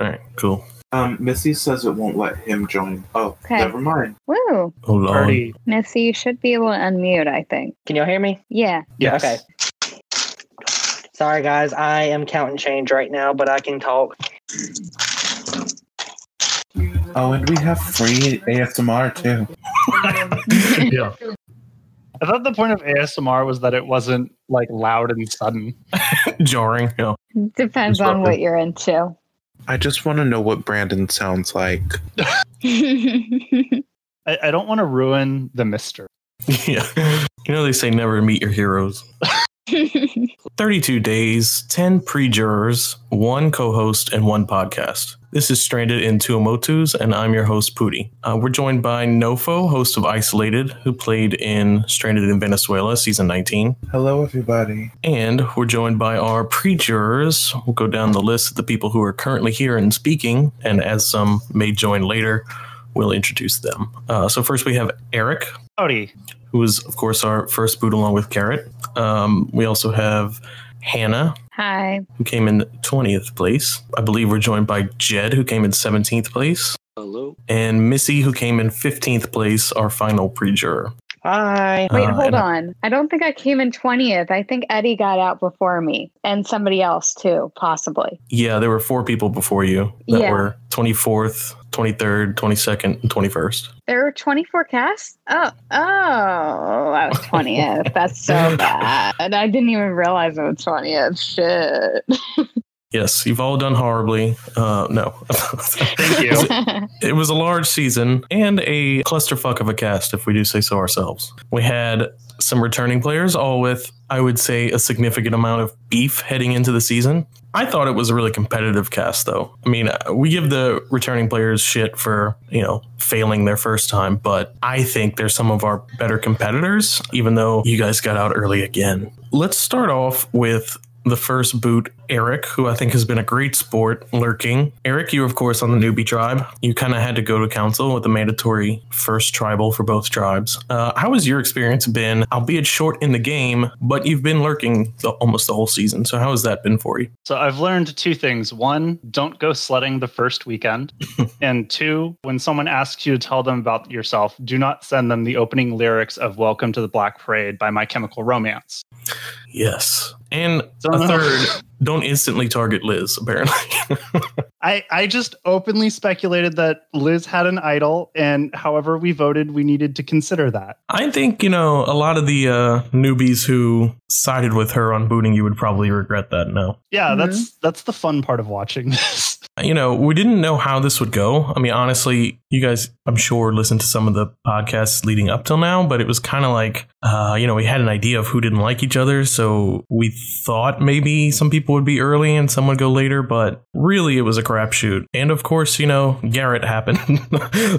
All right, cool. Um, Missy says it won't let him join. Oh, Okay. never mind. Woo. Hold on. Party. Missy, you should be able to unmute, I think. Can y'all hear me? Yeah. Yes. Okay. Sorry, guys. I am counting change right now, but I can talk. Oh, and we have free ASMR too. yeah. I thought the point of ASMR was that it wasn't like loud and sudden. Jarring. Yeah. Depends on what you're into. I just want to know what Brandon sounds like. I, I don't want to ruin the mystery. yeah. You know, they say never meet your heroes. 32 days, 10 pre jurors, one co host, and one podcast. This is Stranded in Tuamotus, and I'm your host, Pooty. Uh, we're joined by Nofo, host of Isolated, who played in Stranded in Venezuela, season 19. Hello, everybody. And we're joined by our pre jurors. We'll go down the list of the people who are currently here and speaking, and as some may join later, we'll introduce them. Uh, so, first we have Eric, Howdy. who was, of course, our first boot along with Garrett. Um, we also have Hannah, Hi. who came in 20th place. I believe we're joined by Jed, who came in 17th place. Hello. And Missy, who came in 15th place, our final pre juror. Hi. Wait, Uh, hold and on. I don't think I came in 20th. I think Eddie got out before me and somebody else too, possibly. Yeah, there were four people before you that Yeah. were 24th, 23rd, 22nd, and 21st. There were 24 casts? Oh, oh, I was 20th. That's so bad. I didn't even realize I was 20th. Shit. Yes, you've all done horribly. Uh, no. Thank you. It was a large season and a clusterfuck of a cast, if we do say so ourselves. We had some returning players, all with, I would say, a significant amount of beef heading into the season. I thought it was a really competitive cast, though. I mean, uh, we give the returning players shit for, you know, failing their first time, but I think they're some of our better competitors, even though you guys got out early again. Let's start off with the first boot, Eric, who I think has been a great sport lurking. Eric, you, of course, on the newbie tribe. You kind of had to go to council with the mandatory first tribal for both tribes. Uh, how has your experience been, albeit short in the game, but you've been lurking the, almost the whole season? So, how has that been for you? So I've learned two things. One, don't go sledding the first weekend. and two, when someone asks you to tell them about yourself, do not send them the opening lyrics of Welcome to the Black Parade by My Chemical Romance. Yes. And So- a third, don't instantly target Liz, apparently. I, I just openly speculated that Liz had an idol, and however we voted, we needed to consider that. I think, you know, a lot of the uh, newbies who sided with her on booting you would probably regret that now. Yeah, Mhm. that's that's the fun part of watching this. You know, we didn't know how this would go. I mean, honestly, you guys, I'm sure, listened to some of the podcasts leading up till now, but it was kind of like, uh, you know, we had an idea of who didn't like each other. So we thought maybe some people would be early and some would go later, but really it was a crapshoot. And of course, you know, Garrett happened.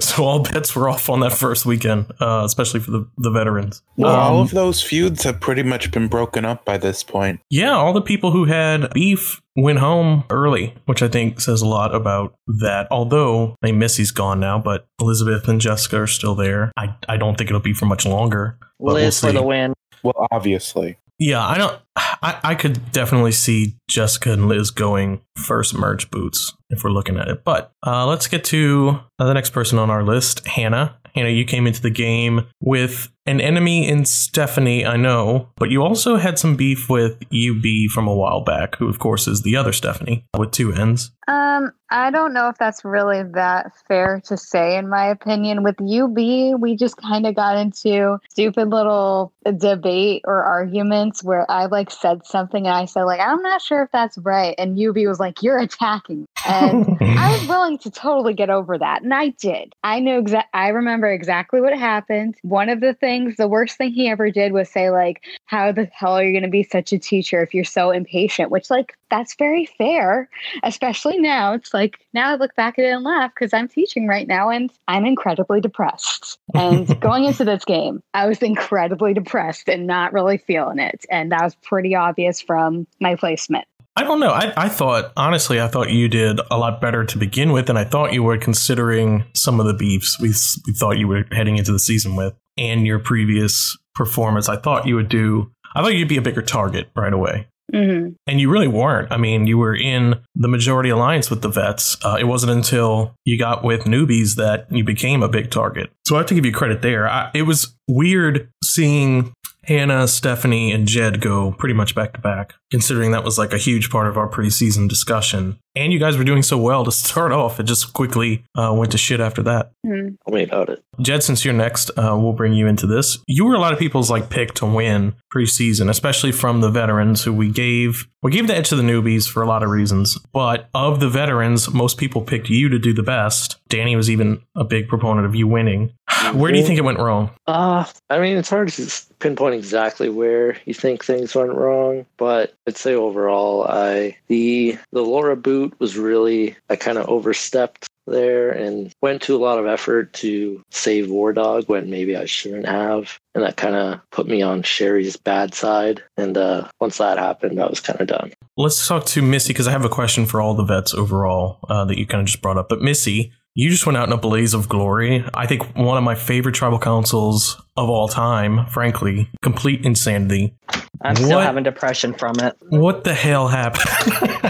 so all bets were off on that first weekend, uh, especially for the, the veterans. Well, all Um, of those feuds have pretty much been broken up by this point. Yeah, all the people who had beef went home early, which I think says a lot about that. Although I mean, Missy's gone now, but Elizabeth and Jessica are still there. I, I don't think it'll be for much longer. But Liz we'll for the win. Well, obviously. Yeah, I don't. I, I could definitely see Jessica and Liz going first merge boots if we're looking at it. But uh, let's get to the next person on our list, Hannah. Hannah, you came into the game with an enemy in Stephanie, I know, but you also had some beef with UB from a while back, who, of course, is the other Stephanie with two ends. Um, I don't know if that's really that fair to say, in my opinion. With UB, we just kind of got into stupid little debate or arguments where I like said something and I said like I'm not sure if that's right, and UB was like you're attacking, and I was willing to totally get over that, and I did. I knew exact. I remember exactly what happened. One of the things, the worst thing he ever did was say like, "How the hell are you going to be such a teacher if you're so impatient?" Which like that's very fair, especially now. It's like now I look back at it and laugh because I'm teaching right now and I'm incredibly depressed. And going into this game, I was incredibly depressed and not really feeling it, and that was pretty obvious from my placement. I don't know. I, I thought, honestly, I thought you did a lot better to begin with, and I thought you were considering some of the beefs we, we thought you were heading into the season with and your previous performance. I thought you would do, I thought you'd be a bigger target right away. hmm And you really weren't. I mean, you were in the majority alliance with the vets. Uh, it wasn't until you got with newbies that you became a big target. So I have to give you credit there. I, it was weird seeing Hannah, Stephanie, and Jed go pretty much back to back, considering that was like a huge part of our preseason discussion. And you guys were doing so well to start off. It just quickly uh, went to shit after that. hmm Tell me about it. Jed, since you're next, uh, we'll bring you into this. You were a lot of people's like pick to win preseason, especially from the veterans who we gave we gave the edge to the newbies for a lot of reasons. But of the veterans, most people picked you to do the best. Danny was even a big proponent of you winning. Where do you think it went wrong? Uh, I mean, it's hard to pinpoint exactly where you think things went wrong, but I'd say overall, I the the Laura boot was really I kind of overstepped there and went to a lot of effort to save War Dog when maybe I shouldn't have, and that kind of put me on Sherry's bad side. And uh, once that happened, I was kind of done. Let's talk to Missy because I have a question for all the vets overall uh, that you kind of just brought up. But Missy, you just went out in a blaze of glory. I think one of my favorite tribal councils of all time, frankly, complete insanity. I'm still having depression from it. What the hell happened?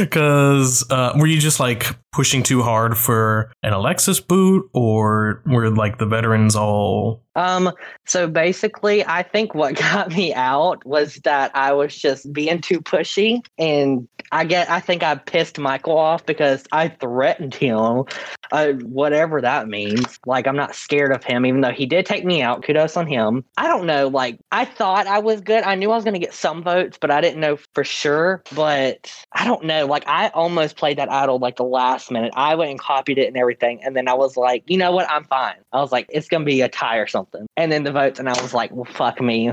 Because uh, were you just like pushing too hard for an Alexis boot, or were like the veterans all? Um, so basically, I think what got me out was that I was just being too pushy, and I get, I think I pissed Michael off because I threatened him, uh, whatever that means. Like I'm not scared of him, even though he did take me out. Kudos on him. I don't know. Like I thought I was good. I knew I was going to get some votes, but I didn't know for sure. But I don't know. Like I almost played that idol like the last minute. I went and copied it and everything, and then I was like, you know what? I'm fine. I was like, it's gonna be a tie or something. And then the votes, and I was like, well, fuck me.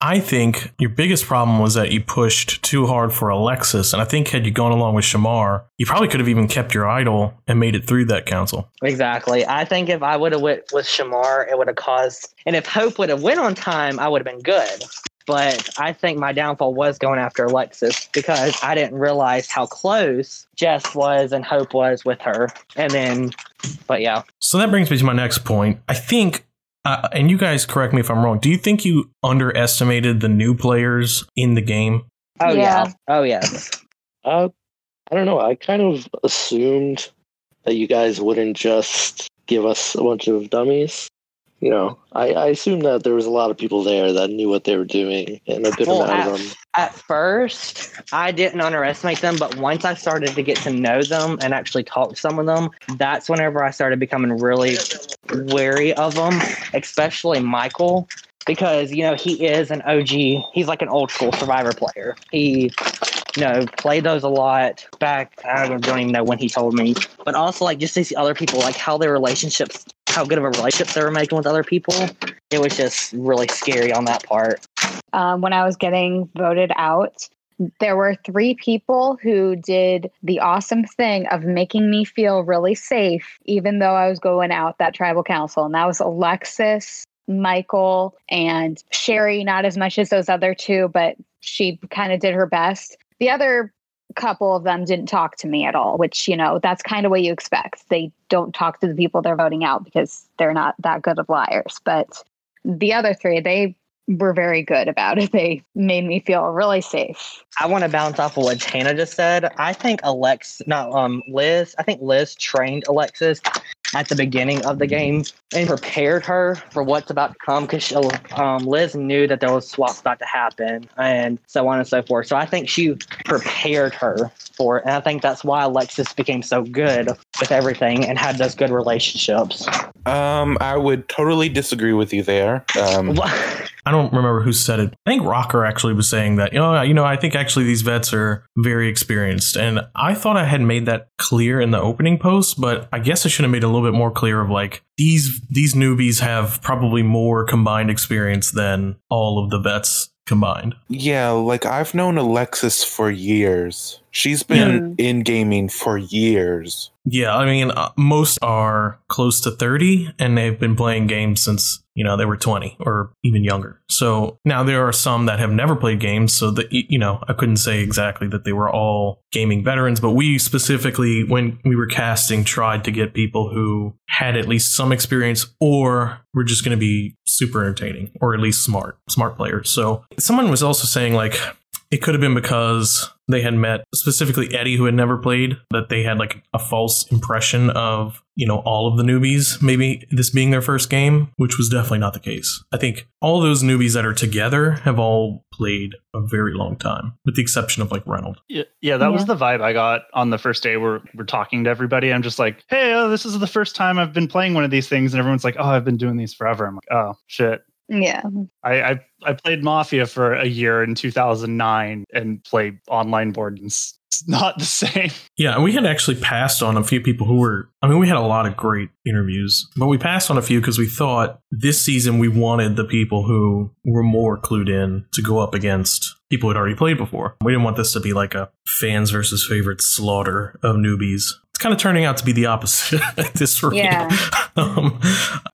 I think your biggest problem was that you pushed too hard for Alexis, and I think had you gone along with Shamar, you probably could have even kept your idol and made it through that council. Exactly. I think if I would have went with Shamar, it would have caused, and if Hope would have went on time, I would have been good. But I think my downfall was going after Alexis because I didn't realize how close Jess was and Hope was with her. And then, but yeah, So that brings me to my next point. I think, uh, and you guys correct me if I'm wrong. Do you think you underestimated the new players in the game? oh Yeah. yeah, oh yes. Uh, I don't know. I kind of assumed that you guys wouldn't just give us a bunch of dummies. You know, I, I assumed that there was a lot of people there that knew what they were doing, and a good Well, amount I- of them. At first, I didn't underestimate them, but once I started to get to know them and actually talk to some of them, that's whenever I started becoming really wary of them, especially Michael, because you know he is an OG. He's like an old school Survivor player. He, you know, played those a lot back. I don't even know when he told me, but also like just to see other people, like how their relationships, how good of a relationship they were making with other people. It was just really scary on that part. um, when I was getting voted out, there were three people who did the awesome thing of making me feel really safe, even though I was going out that tribal council. And that was Alexis, Michael, and Sherry, not as much as those other two, but she kind of did her best. The other couple of them didn't talk to me at all, which, you know, that's kind of what you expect. They don't talk to the people they're voting out because they're not that good of liars. But the other three, they were very good about it. They made me feel really safe. I want to bounce off of what Hannah just said. I think Alex, not um Liz. I think Liz trained Alexis at the beginning of the game and prepared her for what's about to come because um, Liz knew that there was swaps about to happen and so on and so forth. So I think she prepared her for it, and I think that's why Alexis became so good with everything and had those good relationships. Um, I would totally disagree with you there. Um, I don't remember who said it. I think Rocker actually was saying that. You know, you know, I think actually these vets are very experienced, and I thought I had made that clear in the opening post, but I guess I should have made it a little bit more clear of like these these newbies have probably more combined experience than all of the vets combined. yeah, like I've known Alexis for years. She's been in gaming for years. Yeah, I mean, uh, most are close to 30 and they've been playing games since, you know, they were 20 or even younger. So now there are some that have never played games. So that, you know, I couldn't say exactly that they were all gaming veterans, but we specifically, when we were casting, tried to get people who had at least some experience or were just going to be super entertaining or at least smart, smart players. So someone was also saying, like, it could have been because they had met specifically Eddie, who had never played, that they had like a false impression of, you know, all of the newbies, maybe this being their first game, which was definitely not the case. I think all those newbies that are together have all played a very long time, with the exception of like Reynolds. Yeah, yeah that was the vibe I got on the first day. We're we're talking to everybody. I'm just like, hey, oh, this is the first time I've been playing one of these things, and everyone's like, oh, I've been doing these forever. I'm like, oh shit. Yeah. Mm-hmm. I, I I played Mafia for a year in 2009 and played online board, and it's it's not the same. Yeah, and we had actually passed on a few people who were. I mean, we had a lot of great interviews, but we passed on a few because we thought this season we wanted the people who were more clued in to go up against people who had already played before. We didn't want this to be like a fans versus favorites slaughter of newbies. It's kind of turning out to be the opposite at this rate. Yeah. um,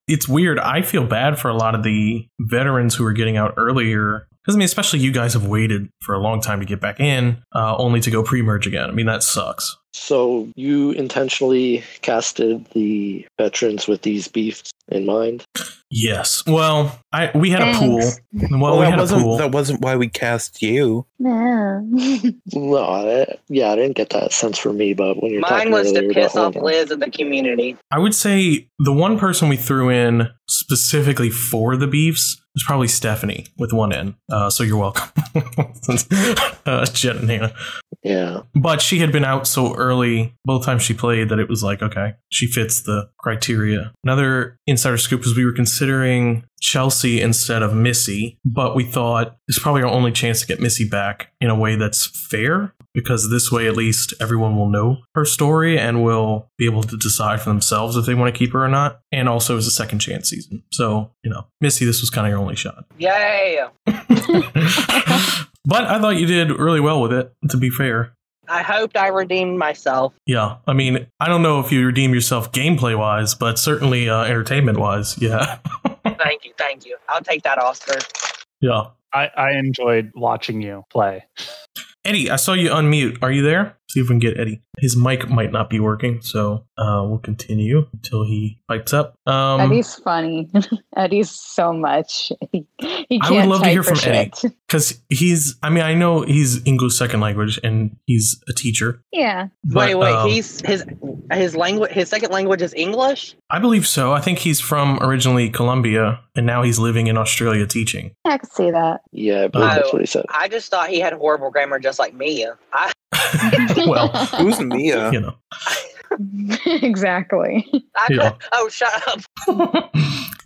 it's weird. I feel bad for a lot of the veterans who are getting out earlier. Because I mean, especially you guys have waited for a long time to get back in, uh, only to go pre-merge again. I mean, that sucks. So you intentionally casted the veterans with these beefs in mind. Yes. Well, I we had a pool. Thanks. Well, we that had a wasn't pool. that wasn't why we cast you. Yeah. No, I, yeah, I didn't get that sense from me. But when you're Mine talking was to piss off Liz and the community. I would say the one person we threw in specifically for the beefs was probably Stephanie with one N. Uh, so you're welcome, uh, Jed and Hannah. yeah, But she had been out so early both times she played that it was like, okay, she fits the criteria. Another insider scoop was we were considering Chelsea instead of Missy, but we thought it's probably our only chance to get Missy back in a way that's fair because this way at least everyone will know her story and will be able to decide for themselves if they want to keep her or not. And also as a second chance season. So, you know, Missy, this was kind of your only shot. Yay! but I thought you did really well with it, to be fair. I hoped I redeemed myself. Yeah, I mean, I don't know if you redeem yourself gameplay wise, but certainly uh, entertainment wise, yeah, Thank you, thank you. I'll take that, Oscar. yeah. I, I enjoyed watching you play. Eddie, I saw you unmute. Are you there? See if we can get Eddie. His mic might not be working, so uh, we'll continue until he pipes up. Um, Eddie's funny. Eddie's so much. He, he I can't would love to hear for from Eddie. because he's. I mean, I know he's English second language and he's a teacher. Yeah. But, wait, wait. um, he's his his language. His second language is English. I believe so. I think he's from originally Colombia, and now he's living in Australia teaching. I can see that. yeah, I believe that's Oh. what he said. I just thought he had horrible grammar, just like Mia. I, well, Who's Mia? you know. exactly. Yeah. oh, shut up.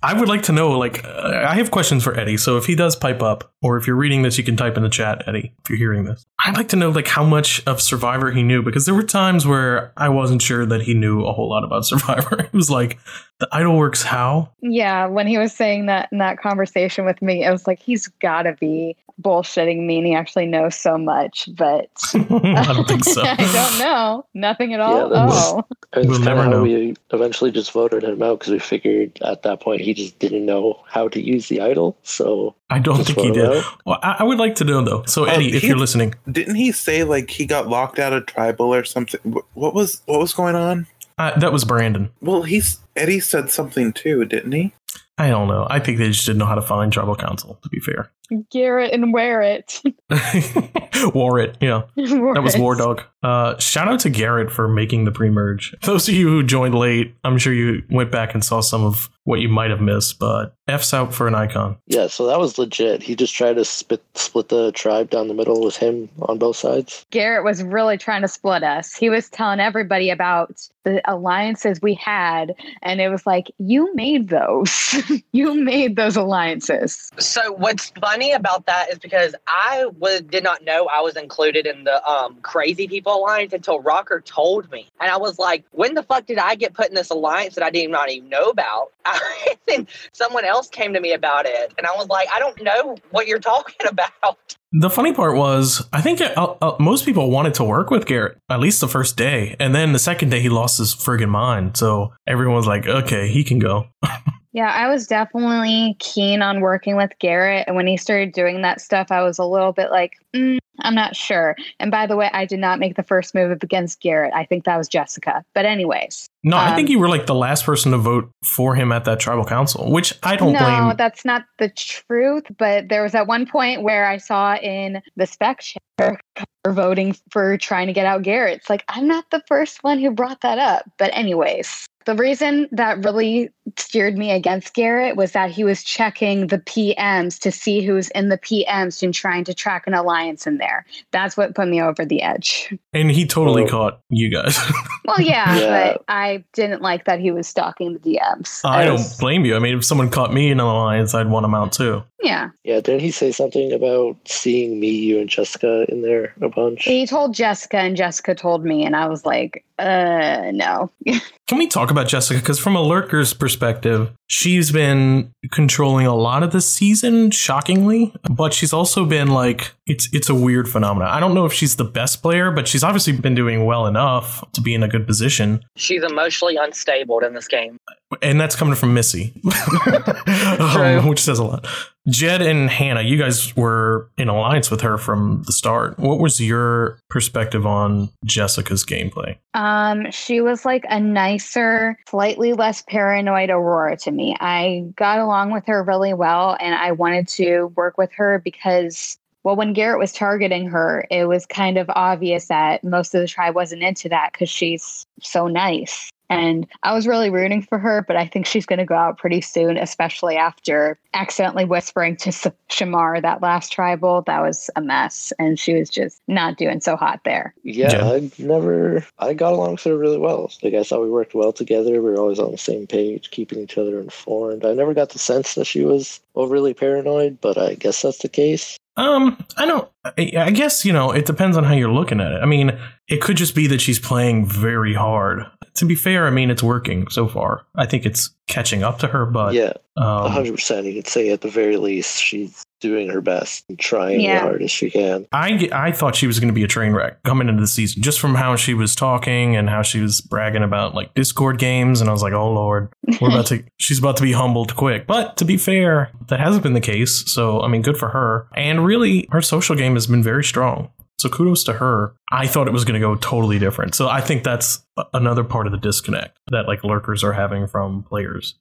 I would like to know, like, uh, I have questions for Eddie. So if he does pipe up, or if you're reading this, you can type in the chat, Eddie, if you're hearing this. I'd like to know, like, how much of Survivor he knew, because there were times where I wasn't sure that he knew a whole lot about Survivor. It was like, the idol works how? Yeah, when he was saying that in that conversation with me, I was like, he's got to be bullshitting me and he actually knows so much, but I don't think so. I don't know. Nothing at all. Yeah, that oh. It's We'll never of how know. we eventually just voted him out because we figured at that point he just didn't know how to use the idol. So I don't think he did. Well, I, I would like to know, though. So, Oh, Eddie, if he- you're listening, Didn't he say like he got locked out of tribal or something? What was what was going on? Uh, that was Brandon. Well, he's Eddie said something too, didn't he? I don't know. I think they just didn't know how to find tribal council, to be fair. Garrett and wear it. Wore it, yeah. That was War Dog. Uh, shout out to Garrett for making the pre-merge. Those of you who joined late, I'm sure you went back and saw some of what you might have missed, but F's out for an icon. Yeah, so that was legit. He just tried to split split the tribe down the middle with him on both sides. Garrett was really trying to split us. He was telling everybody about the alliances we had, and it was like, you made those. you made those alliances. So what's funny about that is because I was did not know I was included in the um crazy people alliance until Rocker told me, and I was like, when the fuck did I get put in this alliance that I did not even know about? and someone else came to me about it, and I was like, I don't know what you're talking about. The funny part was, I think uh, uh, most people wanted to work with Garrett, at least the first day. And then the second day, he lost his friggin' mind. So everyone was like, okay, he can go. Yeah, I was definitely keen on working with Garrett. And when he started doing that stuff, I was a little bit like, mm, I'm not sure. And by the way, I did not make the first move against Garrett. I think that was Jessica. But anyways, No, I think Um, you were like the last person to vote for him at that tribal council, which I don't no, blame. No, that's not the truth. But there was at one point where I saw in the spec share for voting for trying to get out Garrett. It's like I'm not the first one who brought that up. But anyways, the reason that really steered me against Garrett was that he was checking the PMs to see who's in the PMs and trying to track an alliance in there. That's what put me over the edge. And he totally Well- caught you guys. Well, yeah, Yeah. but I didn't like that he was stalking the DMs. I don't As- blame you. I mean, if someone caught me in an alliance, I'd want him out too. Yeah. Yeah, didn't he say something about seeing me, you, and Jessica in there a bunch? He told Jessica, and Jessica told me, and I was like, uh, no. Can we talk about Jessica? Because from a lurker's perspective, she's been controlling a lot of the season, shockingly. But she's also been like it's it's a weird phenomenon. I don't know if she's the best player, but she's obviously been doing well enough to be in a good position. She's emotionally unstable in this game. And that's coming from Missy, Um, which says a lot. Jed and Hannah, you guys were in alliance with her from the start. What was your perspective on Jessica's gameplay? Um, she was like a nicer, slightly less paranoid Aurora to me. I got along with her really well, and I wanted to work with her because. Well, when Garrett was targeting her, it was kind of obvious that most of the tribe wasn't into that because she's so nice. And I was really rooting for her, but I think she's going to go out pretty soon, especially after accidentally whispering to S- Shamar that last tribal. That was a mess. And she was just not doing so hot there. Yeah, Jen? I never. I got along with her really well. Like I thought we worked well together. We were always on the same page, keeping each other informed. I never got the sense that she was overly paranoid, but I guess that's the case. Um, I don't. I I guess you know it depends on how you're looking at it. I mean, it could just be that she's playing very hard. To be fair, I mean it's working so far. I think it's catching up to her, but yeah, a um, hundred percent. You could say at the very least she's doing her best and trying Yeah. the hardest she can. I I thought she was going to be a train wreck coming into the season, just from how she was talking and how she was bragging about like Discord games, and I was like, oh lord, we're about to. She's about to be humbled quick. But to be fair, that hasn't been the case. So I mean, good for her. And really, her social game has been very strong. So kudos to her. I thought it was going to go totally different. So I think that's another part of the disconnect that like lurkers are having from players.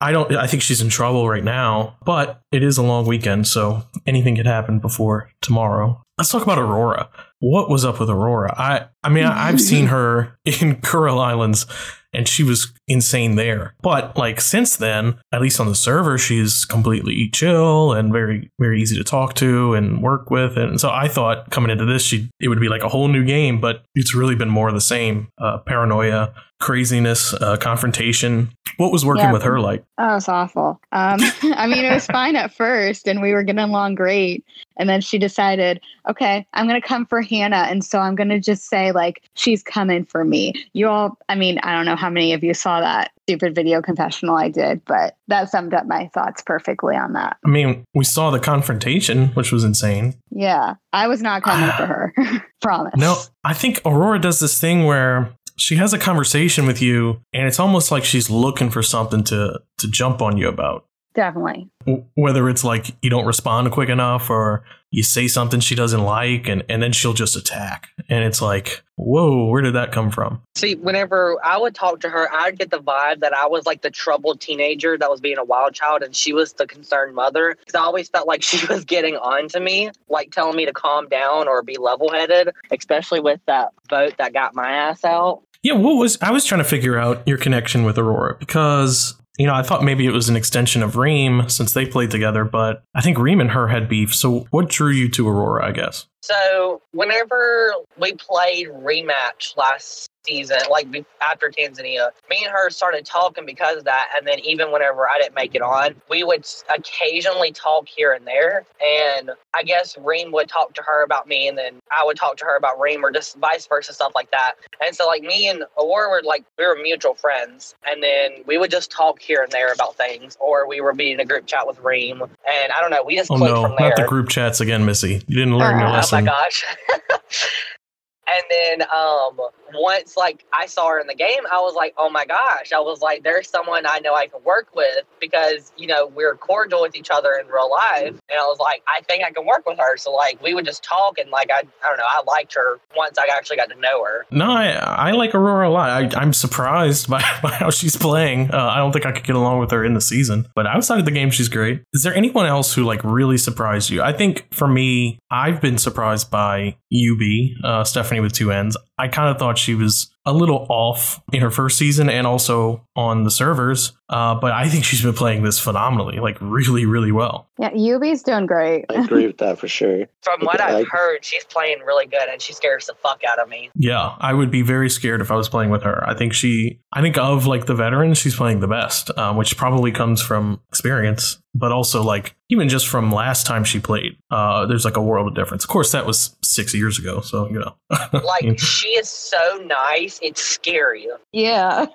I don't I think she's in trouble right now, but it is a long weekend, so anything could happen before tomorrow. Let's talk about Aurora. What was up with Aurora? I I mean, I, I've seen her in Coral Islands and she was insane there. But like since then, at least on the server, she's completely chill and very very easy to talk to and work with. And so I thought coming into this, she it would be like a whole new game, but it's really been more of the same. Uh, paranoia, craziness, uh, confrontation. What was working Yeah. with her like? Oh, it's awful. Um, I mean, it was fine at first, and we were getting along great. And then she decided, okay, I'm going to come for Hannah. And so I'm going to just say, like, she's coming for me. You all, I mean, I don't know how many of you saw that stupid video confessional I did, but that summed up my thoughts perfectly on that. I mean, we saw the confrontation, which was insane. Yeah, I was not coming for her. Promise. No, I think Aurora does this thing where she has a conversation with you, and it's almost like she's looking for something to to jump on you about. Definitely. Whether it's like you don't respond quick enough, or you say something she doesn't like, and and then she'll just attack, and it's like, whoa, where did that come from? See, whenever I would talk to her, I'd get the vibe that I was like the troubled teenager that was being a wild child, and she was the concerned mother. Because I always felt like she was getting on to me, like telling me to calm down or be level headed, especially with that vote that got my ass out. Yeah, what was I was trying to figure out your connection with Aurora because you know I thought maybe it was an extension of Reem since they played together, but I think Reem and her had beef. So what drew you to Aurora? I guess. So whenever we played rematch last season, like after Tanzania, me and her started talking because of that. And then even whenever I didn't make it on, we would occasionally talk here and there. And I guess Reem would talk to her about me, and then I would talk to her about Reem, or just vice versa, stuff like that. And so like me and Aurora were like we were mutual friends, and then we would just talk here and there about things, or we were in a group chat with Reem, and I don't know, we just Oh clicked no, from there. not the group chats again, Missy. You didn't learn oh your lesson. Oh my gosh. And then um, once like I saw her in the game, I was like, oh my gosh. I was like, there's someone I know I can work with because, you know, we're cordial with each other in real life. And I was like, I think I can work with her. So like we would just talk and like I I don't know, I liked her once I actually got to know her. No, I, I like Aurora a lot. I, I'm surprised by, by how she's playing. Uh, I don't think I could get along with her in the season, but outside of the game, she's great. Is there anyone else who like really surprised you? I think for me, I've been surprised by UB, uh, Stephanie with two ends. I kind of thought she was a little off in her first season and also on the servers. Uh, but I think she's been playing this phenomenally, like really, really well. Yeah, Yubi's doing great. I agree with that for sure. From what I- I've heard, she's playing really good and she scares the fuck out of me. Yeah, I would be very scared if I was playing with her. I think she, I think of like the veterans, she's playing the best, um, which probably comes from experience, but also like even just from last time she played, uh, there's like a world of difference. Of course, that was six years ago, so you know. Like she is so nice, it's scary. Yeah.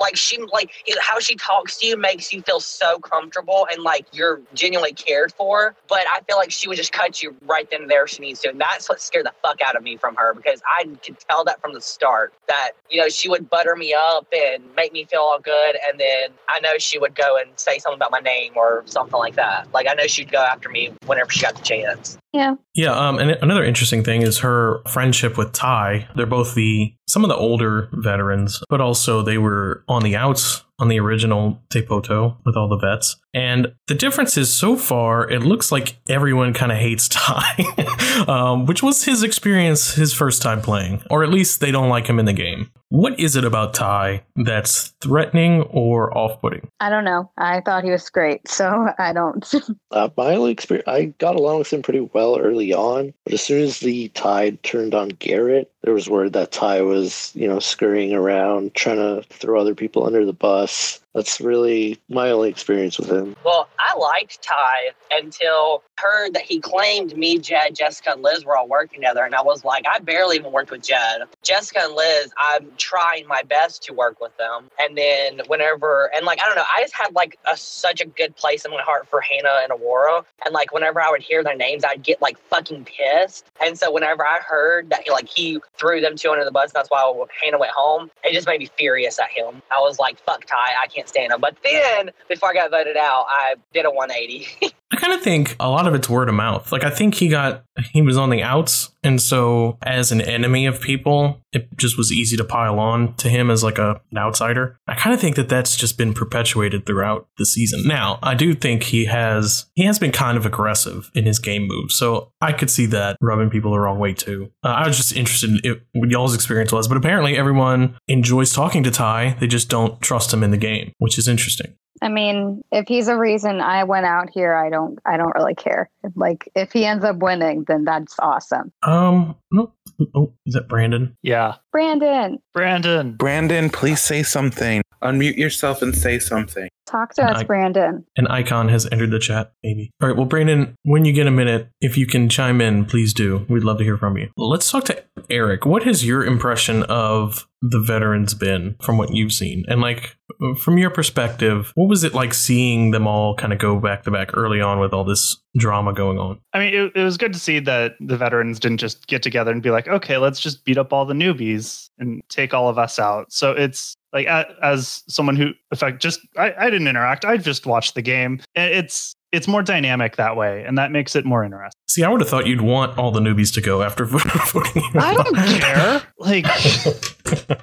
Like she like how she talks to you makes you feel so comfortable and like you're genuinely cared for. But i feel like she would just cut you right then and there if she needs to. And that's what scared the fuck out of me from her because i could tell that from the start that you know she would butter me up and make me feel all good. And then i know she would go and say something about my name or something like that. Like i know she'd go after me whenever she got the chance. Yeah. Yeah, um, and another interesting thing is her friendship with Ty. They're both the some of the older veterans, but also they were on the outs on the original Tepoto with all the vets. And the difference is so far, it looks like everyone kind of hates Ty, um, which was his experience his first time playing, or at least they don't like him in the game. What is it about Ty that's threatening or off-putting? I don't know. I thought he was great, so I don't. Uh, my only experience, I got along with him pretty well early on, but as soon as the tide turned on Garrett, there was word that Ty was, you know, scurrying around, trying to throw other people under the bus us that's really my only experience with him. Well, I liked Ty until heard that he claimed me, Jed, Jessica, and Liz were all working together. And I was like, I barely even worked with Jed. Jessica and Liz, I'm trying my best to work with them. And then whenever, and like, I don't know, I just had like a, such a good place in my heart for Hannah and Aurora. And like, whenever I would hear their names, I'd get like fucking pissed. And so whenever I heard that like he threw them two under the bus, that's why Hannah went home, it just made me furious at him. I was like, fuck Ty, I can't stand him. But then before I got voted out, I did a 180. I kind of think a lot of it's word of mouth. Like I think he got he was on the outs, and so as an enemy of people, it just was easy to pile on to him as like a an outsider. I kind of think that that's just been perpetuated throughout the season. Now, I do think he has he has been kind of aggressive in his game moves, so I could see that rubbing people the wrong way too. Uh, I was just interested in what y'all's experience was, but apparently everyone enjoys talking to Ty. They just don't trust him in the game, which is interesting. I mean, if he's a reason I went out here, I don't. I don't really care. Like, if he ends up winning, then that's awesome. Um, no, oh, is that Brandon? Yeah. Brandon, Brandon. Brandon, please say something. Unmute yourself and say something. talk to us, I- Brandon. An icon has entered the chat, maybe. All right, well, Brandon, when you get a minute, if you can chime in, please do. We'd love to hear from you. Let's talk to Eric. What has your impression of the veterans been from what you've seen? And, like, from your perspective, what was it like seeing them all kind of go back to back early on with all this drama going on? I mean, it, it was good to see that the veterans didn't just get together and be like, okay, let's just beat up all the newbies and take all of us out. So it's like, as someone who, in fact, just I, I didn't interact. I just watched the game. It's it's more dynamic that way, and that makes it more interesting. See, I would have thought you'd want all the newbies to go after voting. I don't care. Like,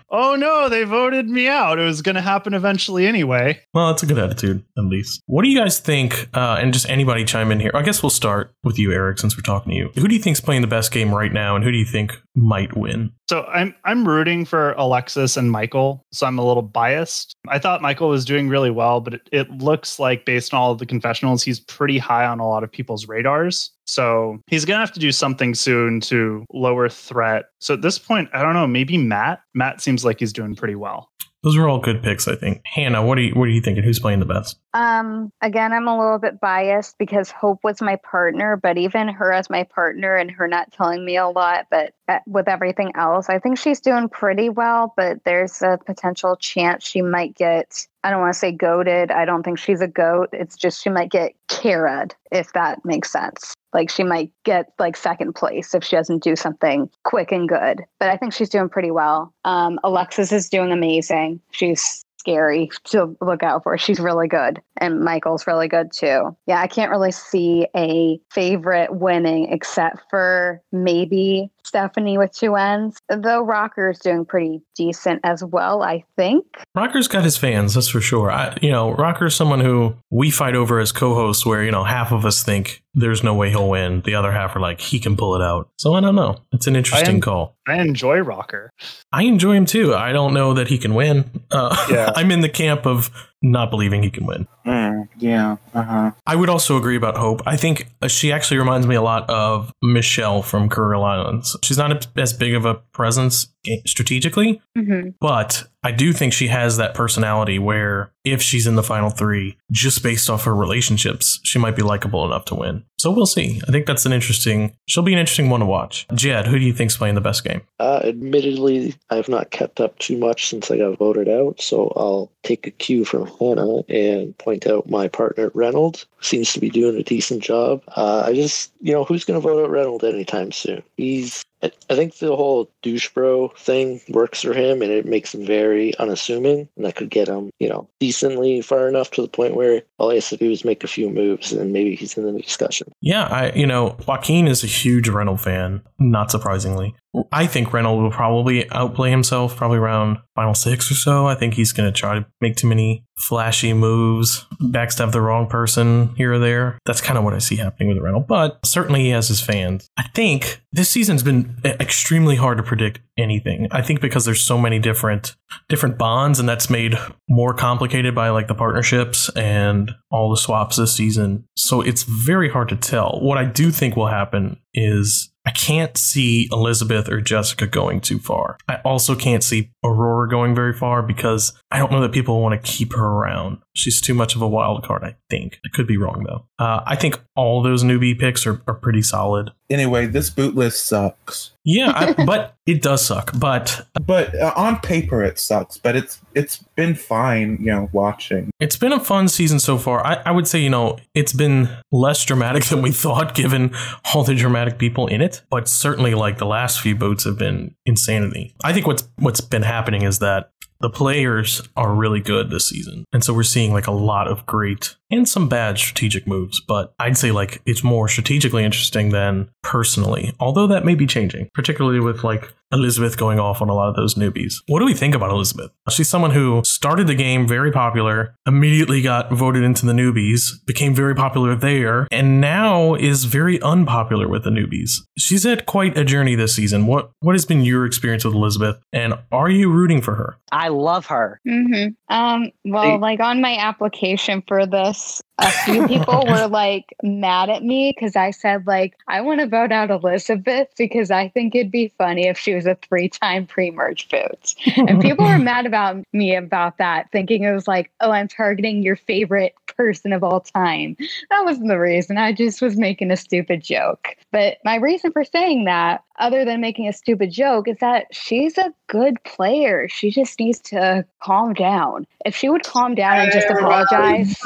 oh no, they voted me out. It was going to happen eventually anyway. Well, that's a good attitude, at least. What do you guys think? Uh, and just anybody chime in here. I guess we'll start with you, Eric, since we're talking to you. Who do you think's playing the best game right now, and who do you think might win? So I'm I'm rooting for Alexis and Michael. So I'm a little biased. I thought Michael was doing really well, but it, it looks like based on all of the confessionals, he's pretty high on a lot of people's radars. So he's gonna have to do something soon to lower threat. So at this point, I don't know. Maybe Matt. Matt seems like he's doing pretty well. Those are all good picks, I think. Hannah, what are you what are you thinking? Who's playing the best? Um, again, I'm a little bit biased because Hope was my partner, but even her as my partner and her not telling me a lot, but uh, with everything else, I think she's doing pretty well. But there's a potential chance she might get. I don't want to say goaded. I don't think she's a goat. It's just she might get carried, if that makes sense. Like she might get like second place if she doesn't do something quick and good. But I think she's doing pretty well. Um, Alexis is doing amazing. She's scary to look out for. She's really good. And Michael's really good too. Yeah, I can't really see a favorite winning except for maybe Stephanie with two ends. Though Rocker's doing pretty decent as well, I think. Rocker's got his fans, that's for sure. I, you know, Rocker's someone who we fight over as co-hosts where, you know, half of us think there's no way he'll win. The other half are like, he can pull it out. So I don't know. It's an interesting am- call. I enjoy Rocker. I enjoy him too. I don't know that he can win. Uh, Yeah. I'm in the camp of not believing he can win. Mm, yeah. Uh huh. I would also agree about Hope. I think uh, she actually reminds me a lot of Michelle from Kuril Islands. She's not as big of a presence strategically, Mm-hmm. but I do think she has that personality where if she's in the final three, just based off her relationships, she might be likable enough to win. So we'll see. I think that's an interesting. She'll be an interesting one to watch. Jed, who do you think's playing the best game? Uh, admittedly, I have not kept up too much since I got voted out, so I'll take a cue from Hannah and point out my partner Reynolds seems to be doing a decent job. Uh, I just, you know, who's going to vote out Reynolds anytime soon? He's, I think the whole douche bro thing works for him, and it makes him very unassuming, and that could get him, you know, decently far enough to the point where all he has to do is make a few moves, and maybe he's in the discussion. Yeah, I you know Joaquin is a huge Reynolds fan. Not surprisingly, I think Reynolds will probably outplay himself, probably around final six or so. I think he's going to try to make too many flashy moves, backstab the wrong person here or there. That's kind of what I see happening with Reynolds. But certainly he has his fans. I think this season's been extremely hard to predict anything. I think because there's so many different different bonds, and that's made more complicated by like the partnerships and all the swaps this season. So it's very hard to tell. What I do think will happen is I can't see Elizabeth or Jessica going too far. I also can't see Aurora going very far because I don't know that people want to keep her around. She's too much of a wild card, I think. I could be wrong though. Uh, I think all those newbie picks are, are pretty solid. Anyway, this boot list sucks. Yeah, I, but it does suck. But But uh, on paper, it sucks. But it's it's been fine, you know, watching. It's been a fun season so far. I, I would say, you know, it's been less dramatic than we thought, given all the dramatic people in it. But certainly, like the last few boats have been insanity. I think what's what's been happening is that the players are really good this season, and so we're seeing like a lot of great and some bad strategic moves. But I'd say like it's more strategically interesting than personally, although that may be changing, particularly with like Elizabeth going off on a lot of those newbies. What do we think about Elizabeth? She's someone who started the game very popular, immediately got voted into the newbies, became very popular there, and now is very unpopular with the newbies. She's had quite a journey this season. What what has been your experience with Elizabeth, and are you rooting for her? I love her. Mm-hmm. Um, well, like on my application for this, a few people were like mad at me because I said like I want to vote out Elizabeth because I think it'd be funny if she was a three-time pre-merge vote. And people were mad about me about that, thinking it was like, oh, I'm targeting your favorite person of all time. That wasn't the reason. I just was making a stupid joke. But my reason for saying that, other than making a stupid joke, is that she's a good player. She just needs to calm down. If she would calm down and just apologize.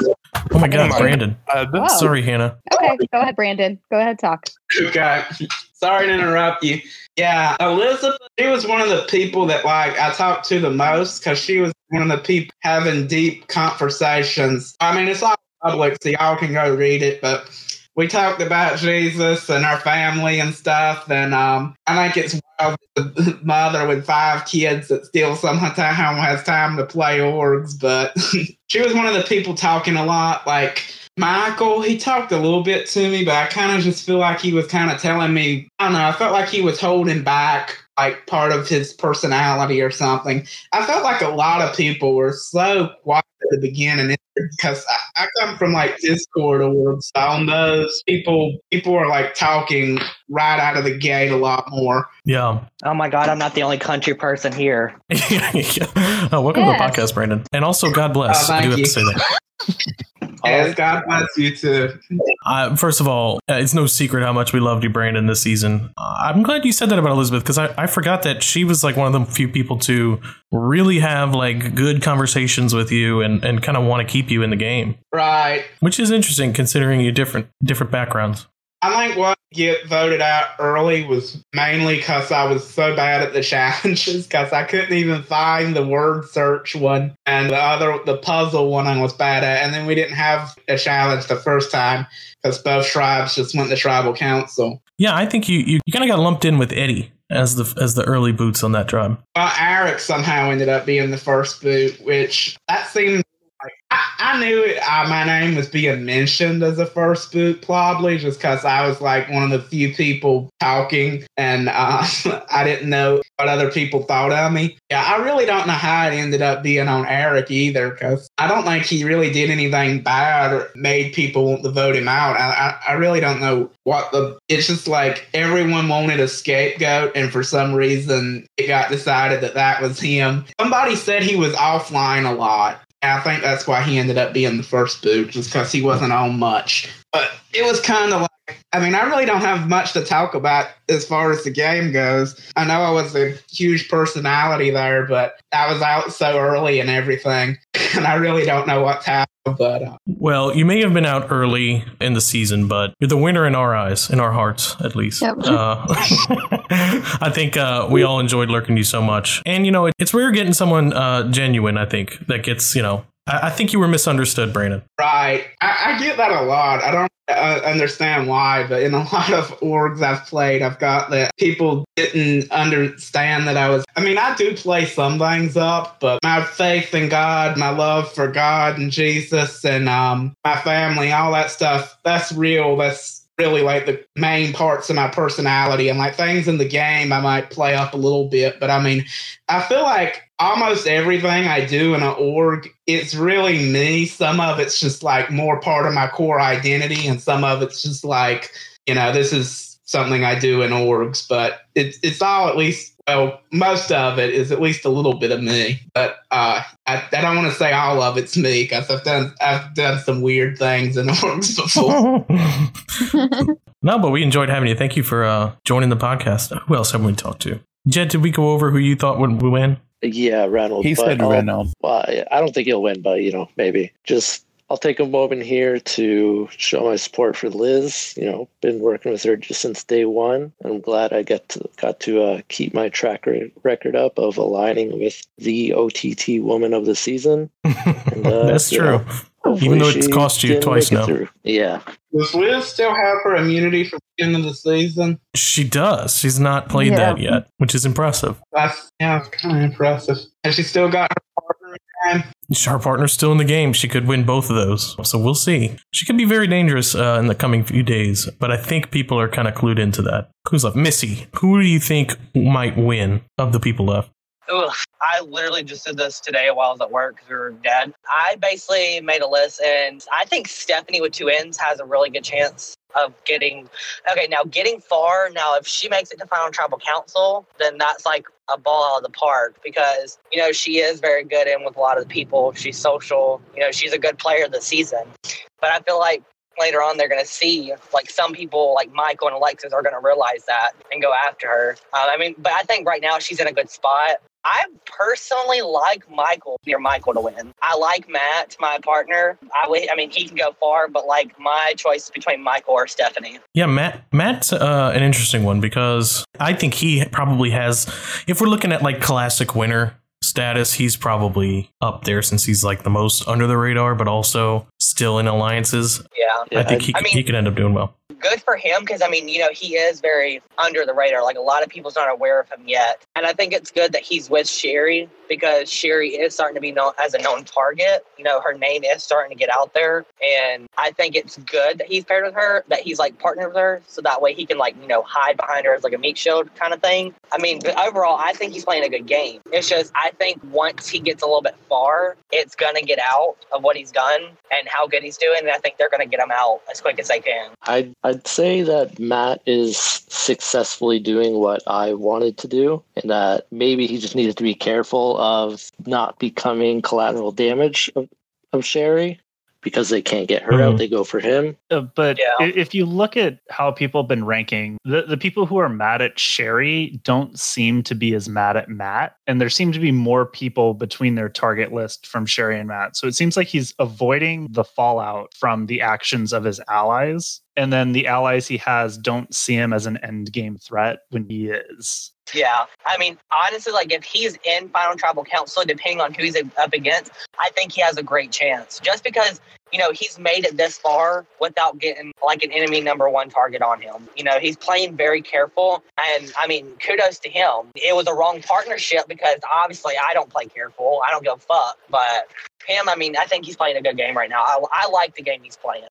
Oh my God, Brandon. Uh, Sorry, Hannah. Okay, go ahead, Brandon. Go ahead, talk. Okay. Sorry to interrupt you. Yeah, Elizabeth, she was one of the people that like I talked to the most because she was one of the people having deep conversations. I mean, it's all public, so y'all can go read it, but we talked about Jesus and our family and stuff. And um, I think it's wild the mother with five kids that still somehow has time to play orgs, but she was one of the people talking a lot like Michael, he talked a little bit to me, but I kind of just feel like he was kind of telling me, I don't know, I felt like he was holding back like part of his personality or something. I felt like a lot of people were so quiet at the beginning because I, I come from like Discord orgs. So on those people, people are like talking right out of the gate a lot more. Yeah. Oh my god, I'm not the only country person here. oh, welcome Yes. to the podcast, Brandon. And also, God bless. Oh, I do thank have to say that. Yes, God bless you too. Uh, first of all, uh, it's no secret how much we loved you, Brandon, this season. Uh, I'm glad you said that about Elizabeth because I, I forgot that she was like one of the few people to really have like good conversations with you and, and kind of want to keep you in the game, Right. which is interesting considering you different different backgrounds. I think what get voted out early was mainly because I was so bad at the challenges because I couldn't even find the word search one and the other the puzzle one I was bad at, and then we didn't have a challenge the first time because both tribes just went to tribal council. Yeah, I think you you, you kind of got lumped in with Eddie as the as the early boots on that tribe. Well, Eric somehow ended up being the first boot, which that seemed I, I knew it, uh, my name was being mentioned as a first boot, probably just because I was like one of the few people talking, and uh, I didn't know what other people thought of me. Yeah, I really don't know how it ended up being on Eric either, because I don't think he really did anything bad or made people want to vote him out. I, I, I really don't know what the. It's just like everyone wanted a scapegoat, and for some reason it got decided that that was him. Somebody said he was offline a lot. I think that's why he ended up being the first boot, just because he wasn't on much. But it was kind of like, I mean, I really don't have much to talk about as far as the game goes. I know I was a huge personality there, but I was out so early and everything, and I really don't know what's happened. But uh, Well, you may have been out early in the season, but you're the winner in our eyes, in our hearts, at least. Yep. Uh, I think uh, we all enjoyed lurking you so much, and you know, it, it's rare getting someone uh, genuine. I think that gets you know. I, I think you were misunderstood, Brandon. right, I, I get that a lot. I don't uh, understand why, but in a lot of orgs I've played, I've got that people didn't understand that I was. I mean, I do play some things up, but my faith in God, my love for God and Jesus, and um, my family, all that stuff—that's real. That's really like the main parts of my personality and like things in the game I might play up a little bit, but I mean, I feel like almost everything I do in an org, it's really me. Some of it's just like more part of my core identity, and some of it's just like, you know, this is something I do in orgs, but it's it's all at least well, most of it is at least a little bit of me. But uh, I, I don't want to say all of it's me because I've done I've done some weird things in orgs before. no, but we enjoyed having you. Thank you for uh, joining the podcast. Who else have we talked to? Jed, did we go over who you thought would win? Yeah, Reynolds. He but said I'll- Reynolds. Well, I- I don't think he'll win, but you know, maybe. Just I'll take a moment here to show my support for Liz. You know, been working with her just since day one. I'm glad I got to got to uh, keep my track re- record up of aligning with the OTT woman of the season. And, uh, That's true. know, Even though it's cost you twice now. through. Yeah, Does Liz still have her immunity for the end of the season? She does. She's not played Yeah. that yet, which is impressive. That's yeah, it's kind of impressive. Has she still got her partner in time? Our partner's still in the game. She could win both of those. So we'll see. She could be very dangerous uh, in the coming few days, but I think people are kind of clued into that. Who's left? Missy. Who do you think might win of the people left? Ugh, I literally just did this today while I was at work because we were dead. I basically made a list, and I think Stephanie with two ends has a really good chance of getting. Okay, now getting far. Now, if she makes it to final tribal council, then that's like a ball out of the park because you know she is very good in with a lot of the people. She's social. You know, she's a good player this season. But I feel like later on they're going to see like some people like Michael and Alexis are going to realize that and go after her. Um, I mean, but I think right now she's in a good spot. I personally like Michael near Michael to win. I like Matt, my partner. I, mean, he can go far, but like my choice is between Michael or Stephanie. Yeah, Matt. Matt's uh, an interesting one because I think he probably has. If we're looking at like classic winner status, he's probably up there since he's like the most under the radar, but also still in alliances. Yeah. yeah. I think he I mean- he could end up doing well. Good for him because I mean, you know, he is very under the radar. Like a lot of people's not aware of him yet, and I think it's good that he's with Sherry because Sherry is starting to be known as a known target. You know, her name is starting to get out there, and I think it's good that he's paired with her, that he's like partnered with her, so that way he can like you know hide behind her as like a meat shield kind of thing. I mean, but overall, I think he's playing a good game. It's just I think once he gets a little bit far, it's gonna get out of what he's done and how good he's doing, and I think they're gonna get him out as quick as they can. I'd, I'd say that Matt is successfully doing what I wanted to do, and that maybe he just needed to be careful of not becoming collateral damage of, of Sherry because they can't get her Mhm. out. They go for him. Uh, but Yeah. if you look at how people have been ranking, the, the people who are mad at Sherry don't seem to be as mad at Matt. And there seem to be more people between their target list from Sherry and Matt. So it seems like he's avoiding the fallout from the actions of his allies and then the allies he has don't see him as an end game threat when he is. Yeah, I mean, honestly, like if he's in Final Tribal Council, depending on who he's up against, I think he has a great chance. Just because you know he's made it this far without getting like an enemy number one target on him. You know, he's playing very careful, and I mean, kudos to him. It was a wrong partnership because obviously I don't play careful. I don't give a fuck, but him, I mean, I think he's playing a good game right now. I, I like the game he's playing.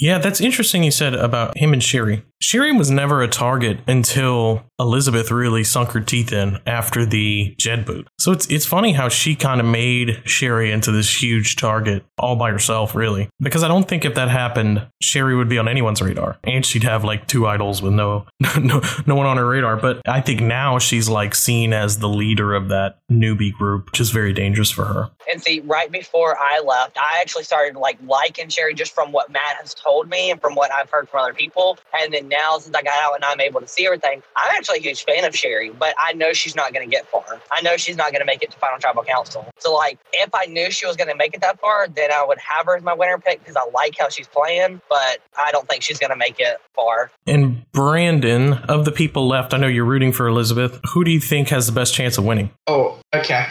Yeah, that's interesting you said about him and Sherry. Sherry was never a target until Elizabeth really sunk her teeth in after the Jed boot. So it's it's funny how she kind of made Sherry into this huge target all by herself, really. Because I don't think if that happened, Sherry would be on anyone's radar. And she'd have like two idols with no no no one on her radar. But I think now she's like seen as the leader of that newbie group, which is very dangerous for her. And see, right before I left, I actually started like liking Sherry just from what Matt has told me and from what I've heard from other people. And then now since I got out and I'm able to see everything, I'm actually a huge fan of Sherry, but I know she's not going to get far. I know she's not going to make it to Final Tribal Council. So, like, if I knew she was going to make it that far, then I would have her as my winner pick because I like how she's playing, but I don't think she's going to make it far. And Brandon, of the people left, I know you're rooting for Elizabeth. Who do you think has the best chance of winning? Oh, okay.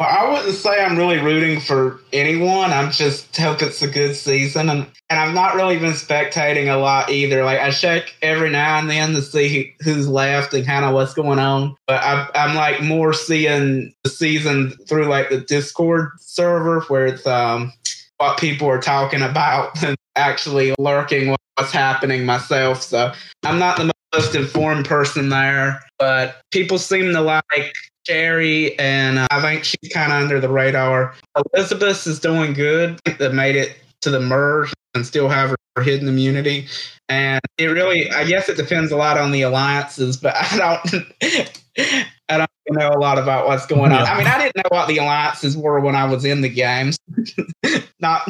Well, I wouldn't say I'm really rooting for anyone. I'm just hope it's a good season, and and I've not really been spectating a lot either. Like I check every now and then to see who's left and kind of what's going on, but I, I'm like more seeing the season through like the Discord server where it's um what people are talking about than actually lurking what's happening myself. So I'm not the most informed person there, but people seem to like Sherry, and uh, I think she's kind of under the radar. Elizabeth is doing good. That made it to the merge and still have her hidden immunity. And it really, I guess, it depends a lot on the alliances, but I don't. I don't know a lot about what's going on. I mean, I didn't know what the alliances were when I was in the games. Not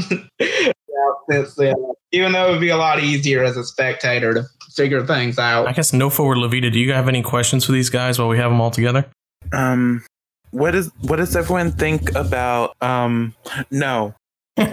since then. Even though it would be a lot easier as a spectator to figure things out. I guess no forward Levita. Do you have any questions for these guys while we have them all together? Um, what is what does everyone think about? Um, no. all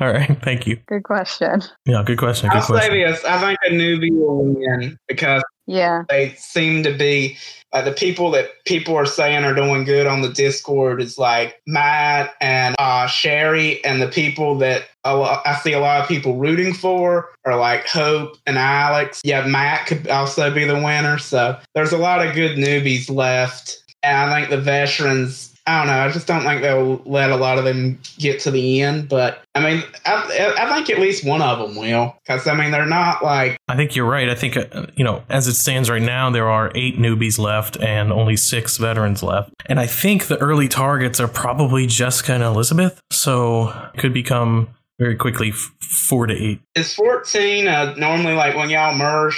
right, thank you. Good question. Yeah, good question. Good I'll question. say this: I think a newbie will win because Yeah. they seem to be uh, the people that people are saying are doing good on the Discord is like Matt and uh, Sherry, and the people that I see a lot of people rooting for are like Hope and Alex. Yeah, Matt could also be the winner. So there's a lot of good newbies left, and I think the veterans. I don't know. I just don't think they'll let a lot of them get to the end. But I mean, I, I think at least one of them will, because I mean, they're not like I think you're right. I think, uh, you know, as it stands right now, there are eight newbies left and only six veterans left. And I think the early targets are probably Jessica and Elizabeth. So it could become very quickly f- four to eight. Is 14 uh, normally like when y'all merge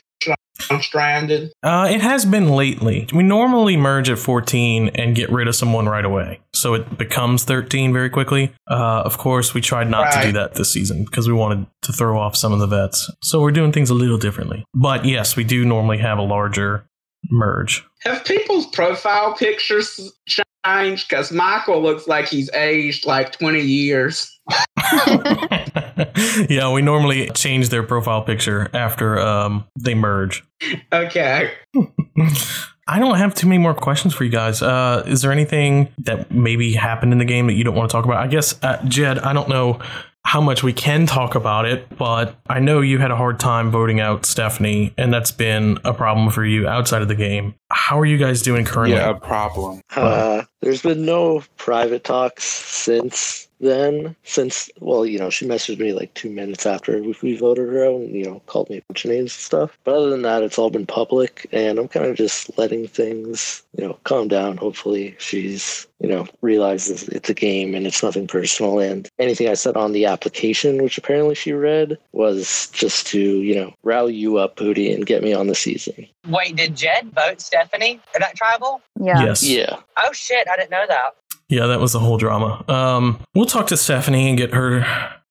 on Stranded? Uh, it has been lately. We normally merge at 14 and get rid of someone right away. So it becomes 13 very quickly. Uh, of course, we tried not to do that this season because we wanted to throw off some of the vets. So we're doing things a little differently. But yes, we do normally have a larger merge. Have people's profile pictures changed? Because Michael looks like he's aged like 20 years. yeah, we normally change their profile picture after um, they merge. Okay. I don't have too many more questions for you guys. Uh, is there anything that maybe happened in the game that you don't want to talk about? I guess, uh, Jed, I don't know how much we can talk about it, but I know you had a hard time voting out Stephanie, and that's been a problem for you outside of the game. How are you guys doing currently? Yeah, a problem. Uh, there's been no private talks since then. Since, well, you know, she messaged me like two minutes after we, we voted her out and, you know, called me a bunch of names and stuff. But other than that, it's all been public and I'm kind of just letting things, you know, calm down. Hopefully she's, you know, realizes it's a game and it's nothing personal. And anything I said on the application, which apparently she read, was just to, you know, rally you up, Pooty, and get me on the season. Wait, did Jed vote Stephanie in that tribal? Yeah. Yes. Yeah. Oh shit, I didn't know that. Yeah, that was the whole drama. Um, we'll talk to Stephanie and get her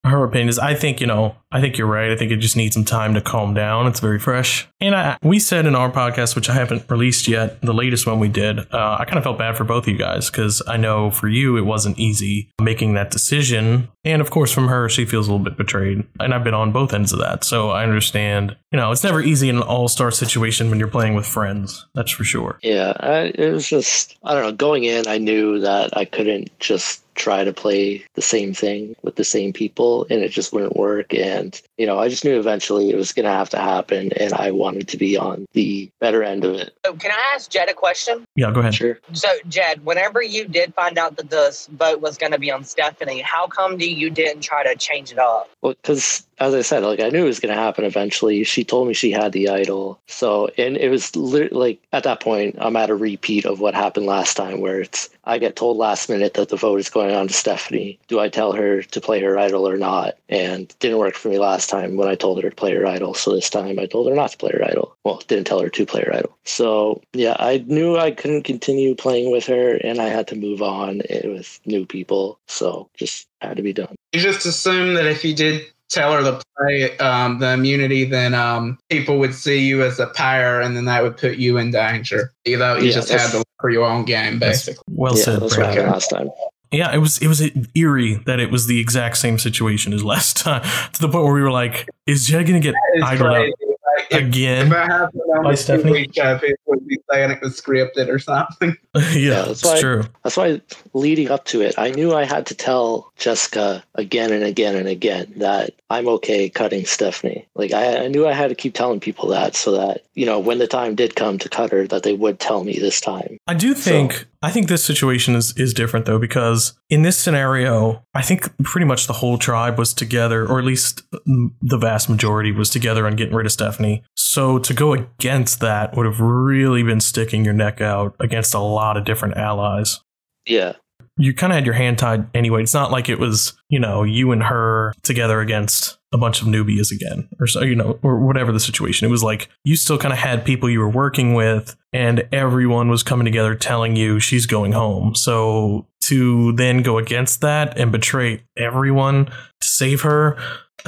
her opinion is I think, you know, I think you're right. I think it just needs some time to calm down. It's very fresh. And I, we said in our podcast, which I haven't released yet, the latest one we did, uh, I kind of felt bad for both of you guys because I know for you it wasn't easy making that decision. And of course, from her, she feels a little bit betrayed. And I've been on both ends of that. So I understand, you know, it's never easy in an all star situation when you're playing with friends. That's for sure. Yeah, I, it was just, I don't know, going in, I knew that I couldn't just try to play the same thing with the same people and it just wouldn't work. And you know i just knew eventually it was going to have to happen and i wanted to be on the better end of it So can I ask Jed a question? Yeah, go ahead. sure So, Jed, whenever you did find out that this vote was going to be on Stephanie, how come do you didn't try to change it up? well because as i said like i knew it was going to happen eventually she told me she had the idol so and it was lit- like at that point i'm at a repeat of what happened last time where it's i get told last minute that the vote is going on to stephanie do i tell her to play her idol or not and didn't work for me last time when i told her to play her idol so this time i told her not to play her idol well didn't tell her to play her idol so yeah i knew i couldn't continue playing with her and i had to move on with new people so just had to be done You just assume that if you did tell her to play um, the immunity, then um, people would see you as a pair, and then that would put you in danger. You know, you Yeah, just had to look for your own game, That's- basically. Well yeah said, that's what Brandon. last time Yeah, it was it was eerie that it was the exact same situation as last time to the point where we were like, "Is Jed gonna get idled out if, again?" if that happened on By the Stephanie? TV show, people would be saying it was scripted or something. yeah, Yeah, that's why- true. That's why leading up to it, I knew I had to tell Jessica again and again and again that I'm okay cutting Stephanie. Like I, I knew I had to keep telling people that so that, you know, when the time did come to cut her, that they would tell me this time. I do think I think this situation is is different though because in this scenario, I think pretty much the whole tribe was together, or at least the vast majority was together on getting rid of Stephanie. So to go against that would have really been sticking your neck out against a lot of different allies. Yeah. you kind of had your hand tied anyway. It's not like it was, you know, you and her together against a bunch of newbies again, or so, you know, or whatever the situation. It was like you still kind of had people you were working with, and everyone was coming together telling you she's going home. So to then go against that and betray everyone to save her,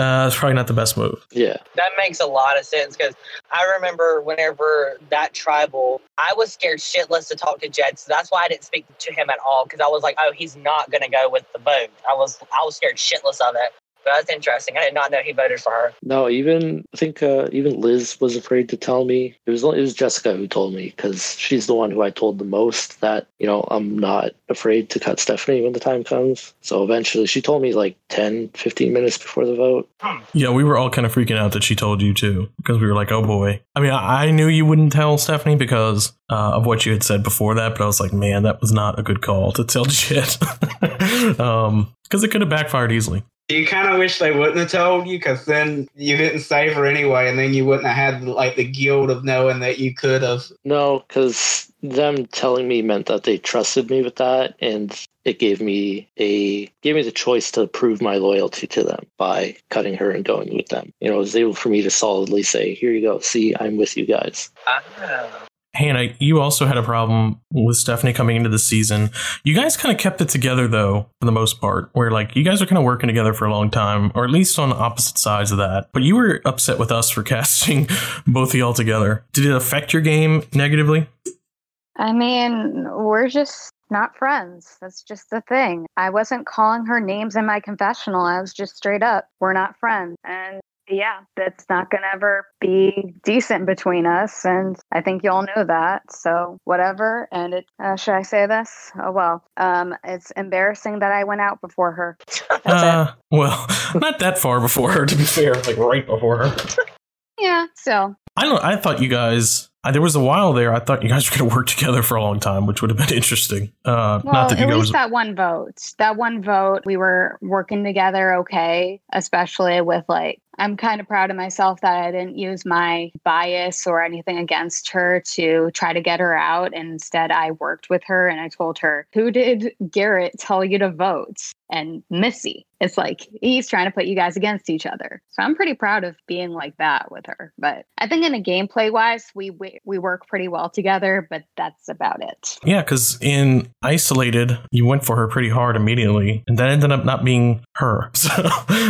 uh, is probably not the best move. Yeah. That makes a lot of sense because I remember whenever that tribal, I was scared shitless to talk to Jed, so that's why I didn't speak to him at all because I was like, oh, he's not gonna go with the vote. I was I was scared shitless of it. But that's interesting. I did not know he voted for her. No, even I think uh, even Liz was afraid to tell me. It was it was Jessica who told me because she's the one who I told the most that you know I'm not afraid to cut Stephanie when the time comes. So eventually, she told me like 10, 15 minutes before the vote. Yeah, we were all kind of freaking out that she told you too, because we were like, "Oh boy." I mean, I, I knew you wouldn't tell Stephanie because uh, of what you had said before that, but I was like, "Man, that was not a good call to tell Jed," um, because it could have backfired easily. You kind of wish they wouldn't have told you, because then you didn't save her anyway, and then you wouldn't have had like the guilt of knowing that you could have. No, because them telling me meant that they trusted me with that, and it gave me a gave me the choice to prove my loyalty to them by cutting her and going with them. You know, it was able for me to solidly say, "Here you go. See, I'm with you guys." Ah. Hannah, you also had a problem with Stephanie coming into the season. You guys kind of kept it together though, for the most part, where like you guys are kind of working together for a long time, or at least on opposite sides of that. But you were upset with us for casting both of y'all together. Did it affect your game negatively? I mean, we're just not friends. That's just the thing. I wasn't calling her names in my confessional. I was just straight up, we're not friends. And yeah, that's not going to ever be decent between us. And I think y'all know that. So whatever. And it, uh, should I say this? Oh, well, um, it's embarrassing that I went out before her. Uh, well, not that far before her, to be fair, like right before her. Yeah. So I don't. I thought you guys. I, there was a while there. I thought you guys were going to work together for a long time, which would have been interesting. Uh, Well, not that you at guys. least that one vote. That one vote, we were working together okay, especially with like, I'm kind of proud of myself that I didn't use my bias or anything against her to try to get her out. Instead, I worked with her and I told her, Who did Garrett tell you to vote? And Missy. it's like he's trying to put you guys against each other. So I'm pretty proud of being like that with her. But I think in a gameplay wise, we we, we work pretty well together. But that's about it. Yeah, because in Isolated, you went for her pretty hard immediately, and that ended up not being her. So,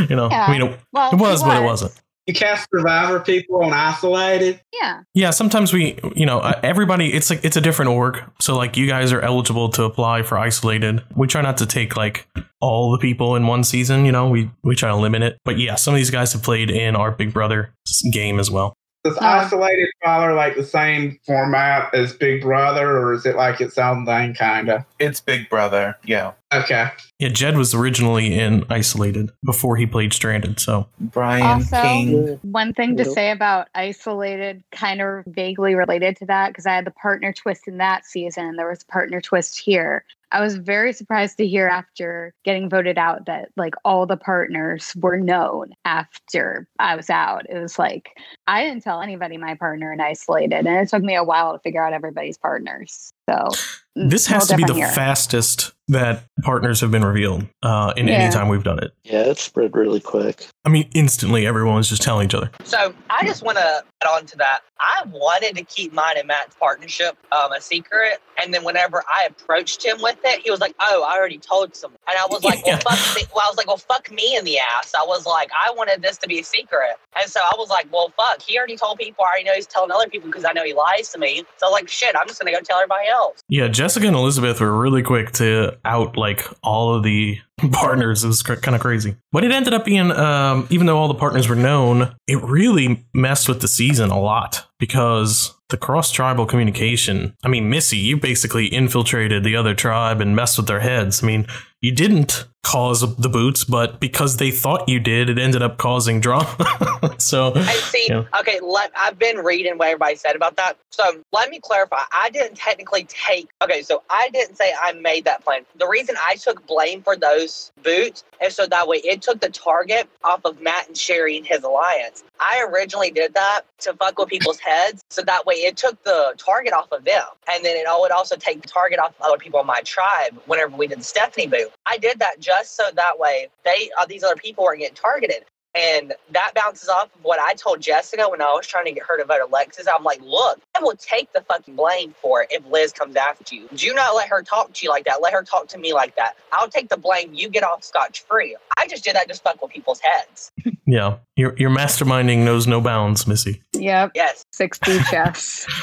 you know, Yeah. I mean, it, Well, it was, she but it wasn't. You cast Survivor people on Isolated. Yeah. Yeah, sometimes we, you know, uh, everybody, it's like, it's a different org. So, like, you guys are eligible to apply for Isolated. We try not to take, like, all the people in one season, you know, we, we try to limit it. But yeah, some of these guys have played in our Big Brother game as well. Does. Isolated follow like the same format as Big Brother, or is it like its own thing, kind of? It's Big Brother. Yeah. Okay. Yeah, Jed was originally in Isolated before he played Stranded. So, Brian Also- King. One thing to say about isolated, kind of vaguely related to that, because I had the partner twist in that season, and there was a partner twist here. I was very surprised to hear after getting voted out that like all the partners were known after I was out. It was like I didn't tell anybody my partner and isolated, and it took me a while to figure out everybody's partners. So this has to be the different here. fastest that partners have been revealed uh, in Yeah. any time we've done it. Yeah, it spread really quick. I mean, instantly, everyone was just telling each other. So I just want to add on to that. I wanted to keep mine and Matt's partnership um, a secret, and then whenever I approached him with it, he was like, "Oh, I already told someone," and I was like, "Well, fuck." Me. Well, I was like, "Well, fuck me in the ass." I was like, "I wanted this to be a secret," and so I was like, "Well, fuck." He already told people. I already know he's telling other people because I know he lies to me. So I was like, "Shit, I'm just gonna go tell everybody else." Yeah, Jessica and Elizabeth were really quick to out like all of the partners. It was cr- kind of crazy. But it ended up being, um, even though all the partners were known, it really messed with the season a lot because the cross tribal communication. I mean, Missy, you basically infiltrated the other tribe and messed with their heads. I mean, you didn't cause the boots, but because they thought you did, it ended up causing drama. so, And see, Yeah. okay, let, I've been reading what everybody said about that. So let me clarify. I didn't technically take. Okay, so I didn't say I made that plan. The reason I took blame for those boots is so that way it took the target off of Matt and Sherry and his alliance. I originally did that to fuck with people's heads, so that way it took the target off of them, and then it would also take the target off of other people in my tribe. Whenever we did the Stephanie boot, I did that just so that way they uh, these other people weren't getting targeted. And that bounces off of what I told Jessica when I was trying to get her to vote Alexis. I'm like, look, I will take the fucking blame for it if Liz comes after you. Do not let her talk to you like that. Let her talk to me like that. I'll take the blame. You get off scotch free. I just did that just fuck with people's heads. yeah, your, your masterminding knows no bounds, Missy. Yep, Yes. 60 chefs.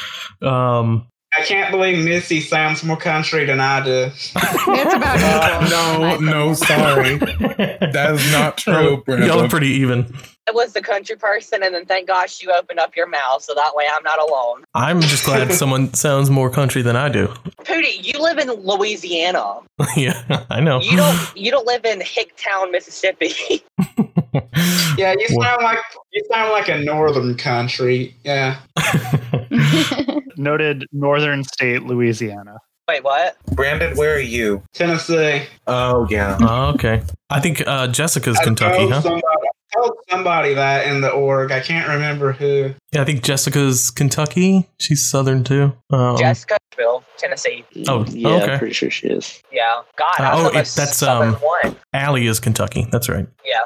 Um, I can't believe Missy sounds more country than I do. It's about Uh, equal. no, no, sorry. That is not true, Y'all are pretty even. I was the country person, and then thank gosh you opened up your mouth so that way I'm not alone. I'm just glad someone sounds more country than I do. Pooty, you live in Louisiana. yeah, I know. You don't you don't live in Hicktown, Mississippi. Yeah, you Well- sound like you sound like a northern country. Yeah. Noted northern state, Louisiana. Wait, what? Brandon, where are you? Tennessee. Oh, yeah. oh, okay. I think uh, Jessica's I Kentucky, huh? Somebody, I told somebody that in the org. I can't remember who. Yeah, I think Jessica's Kentucky. She's Southern too. Um, Jessica, Bill, Tennessee. Oh, yeah, okay. I'm pretty sure she is. Yeah. God, Uh, oh, it- that's, um, one. Allie is Kentucky. That's right. Yeah.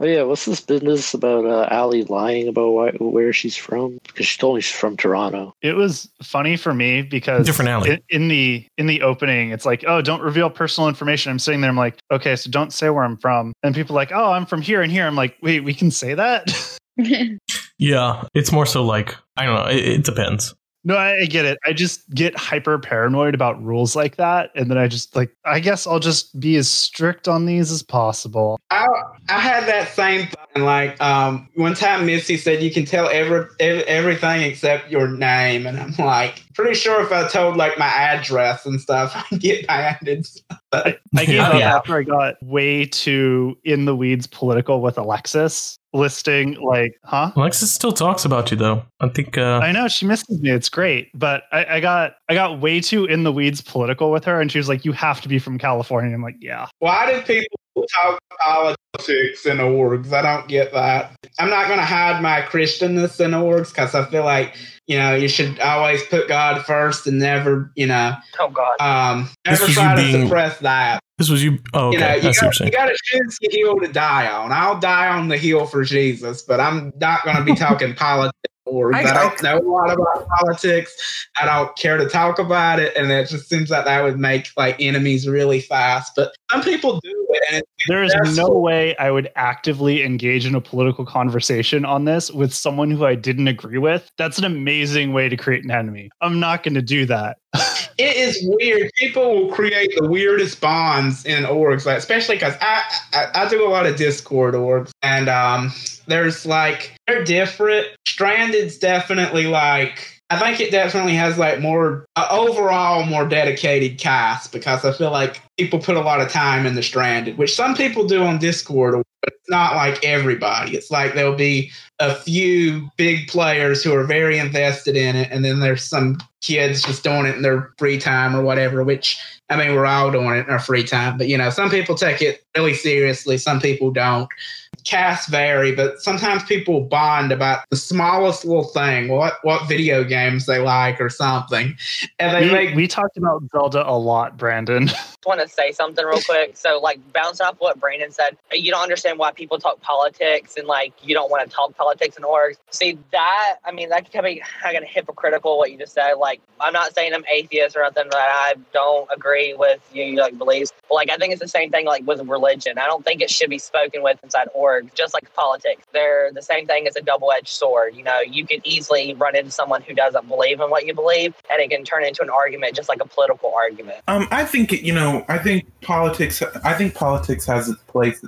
Oh yeah, what's this business about uh, Allie lying about why, where she's from? Because she told me she's from Toronto. It was funny for me because Different Allie. In, in the in the opening, it's like, oh, don't reveal personal information. I'm sitting there, I'm like, okay, so don't say where I'm from. And people are like, oh, I'm from here and here. I'm like, wait, we can say that? Yeah, it's more so like I don't know. It, it depends. No, I, get it. I just get hyper paranoid about rules like that, and then I just like, I guess I'll just be as strict on these as possible. I I had that same thing. Like um, one time, Missy said you can tell every, ev everything except your name, and I'm like, pretty sure if I told like my address and stuff, I'd get banded. I, I gave up Yeah. after I got way too in the weeds political with Alexis listing like, huh? Alexis still talks about you though. I think. Uh, I know she misses me. It's great, but I, I got I got way too in the weeds political with her, and she was like, "You have to be from California." I'm like, "Yeah." Why did people talk politics in orgs? I don't get that. I'm not going to hide my Christianness in orgs because I feel like you know you should always put God first and never you know Oh God. um This never was try to being- suppress that. This was you. Oh, okay. You know, you That's what you're got, you got to choose the hill to die on. I'll die on the hill for Jesus, but I'm not going to be talking politics. Or I, I- don't know a lot about politics. I don't care to talk about it, and it just seems like that would make like enemies really fast. But some people do it, and There is no way I would actively engage in a political conversation on this with someone who I didn't agree with. That's an amazing way to create an enemy. I'm not going to do that. It is weird. People will create the weirdest bonds in orgs, like especially because I, I I do a lot of Discord orgs, and um, there's like they're different. Stranded's definitely like. I think it definitely has like more uh, overall more dedicated cast because I feel like people put a lot of time in the Stranded, which some people do on Discord, but it's not like everybody. It's like there'll be a few big players who are very invested in it, and then there's some kids just doing it in their free time or whatever. Which I mean, we're all doing it in our free time, but you know, some people take it really seriously, some people don't. Casts vary, but sometimes people bond about the smallest little thing, what what video games they like or something, and they We, make we talked about Zelda a lot, Brandon. I want to say something real quick. So, like, bouncing off what Brandon said, you don't understand why people talk politics and, like, you don't want to talk politics in orgs. See, that, I mean, that can be kind of hypocritical, what you just said. Like, I'm not saying I'm atheist or nothing, but I don't agree with you, like, beliefs. But, like, I think it's the same thing, like, with religion. I don't think it should be spoken with inside orgs, just like politics. They're the same thing as a double edged sword. You know, you can easily run into someone who doesn't believe in what you believe, and it can turn into an argument, just like a political argument. Um, I think you know. I think politics. I think politics has its place.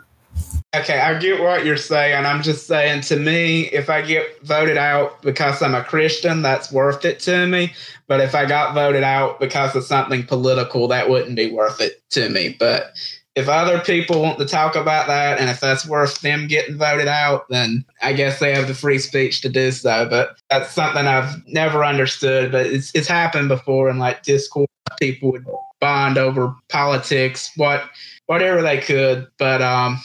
Okay, I get what you're saying. I'm just saying to me, if I get voted out because I'm a Christian, that's worth it to me. But if I got voted out because of something political, that wouldn't be worth it to me. But if other people want to talk about that and if that's worth them getting voted out, then I guess they have the free speech to do so. But that's something I've never understood. But it's it's happened before in like Discord. People would bond over politics, what whatever they could. But um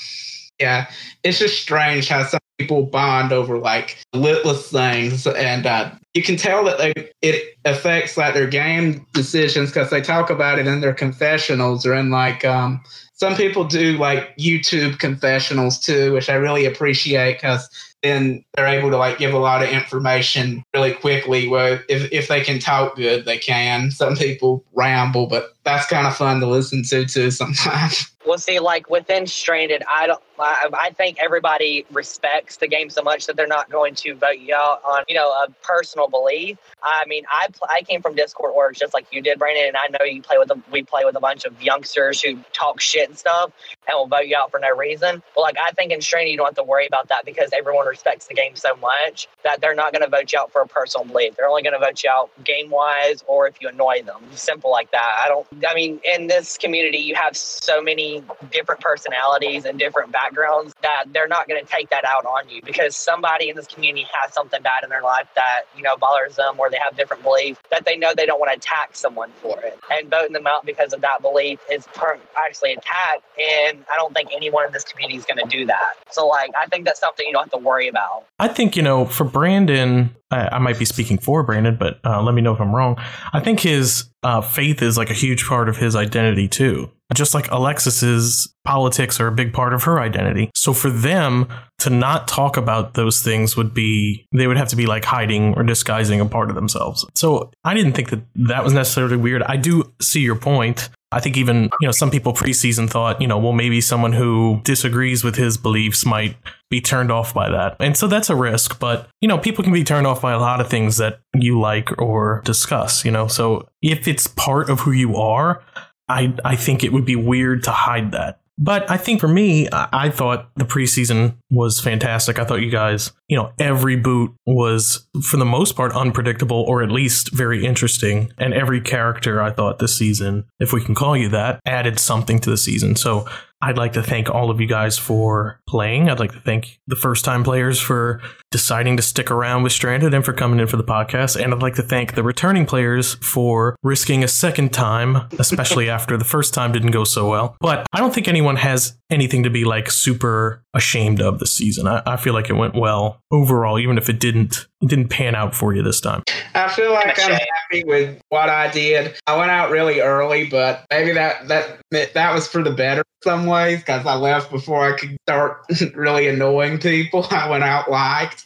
yeah, it's just strange how some people bond over like litless things, and uh, you can tell that they it affects like their game decisions because they talk about it in their confessionals or in like um, some people do like YouTube confessionals too, which I really appreciate because then they're able to like give a lot of information really quickly. Where if if they can talk good, they can. Some people ramble, but that's kind of fun to listen to too sometimes. Well, see, like within Stranded, I don't. I, I think everybody respects the game so much that they're not going to vote you out on, you know, a personal belief. I mean, I pl- I came from Discord orgs just like you did, Brandon, and I know you play with a, we play with a bunch of youngsters who talk shit and stuff and will vote you out for no reason. But like, I think in Stranded, you don't have to worry about that because everyone respects the game so much that they're not going to vote you out for a personal belief. They're only going to vote you out game wise or if you annoy them. Simple like that. I don't. I mean, in this community, you have so many different personalities and different backgrounds that they're not going to take that out on you because somebody in this community has something bad in their life that you know bothers them or they have different beliefs that they know they don't want to attack someone for it. And voting them out because of that belief is per- actually attack and i don't think anyone in this community is going to do that. So like i think that's something you don't have to worry about. I think, you know, for Brandon, I, I might be speaking for Brandon, but uh, let me know if I'm wrong. I think his uh, faith is like a huge part of his identity, too. Just like Alexis's politics are a big part of her identity. So for them to not talk about those things would be, they would have to be like hiding or disguising a part of themselves. So I didn't think that that was necessarily weird. I do see your point. I think even, you know, some people preseason thought, you know, well, maybe someone who disagrees with his beliefs might be turned off by that. And so that's a risk, but, you know, people can be turned off by a lot of things that you like or discuss, you know. So if it's part of who you are, I I think it would be weird to hide that. But I think for me, I thought the preseason was fantastic. I thought you guys, you know, every boot was for the most part unpredictable or at least very interesting. And every character I thought this season, if we can call you that, added something to the season. So I'd like to thank all of you guys for playing. I'd like to thank the first time players for deciding to stick around with Stranded and for coming in for the podcast. And I'd like to thank the returning players for risking a second time, especially after the first time didn't go so well. But I don't think anyone has anything to be like super ashamed of this season. I, I feel like it went well overall, even if it didn't it didn't pan out for you this time. I feel like I'm happy with what I did. I went out really early, but maybe that that that was for the better some ways because I left before I could start really annoying people. I went out liked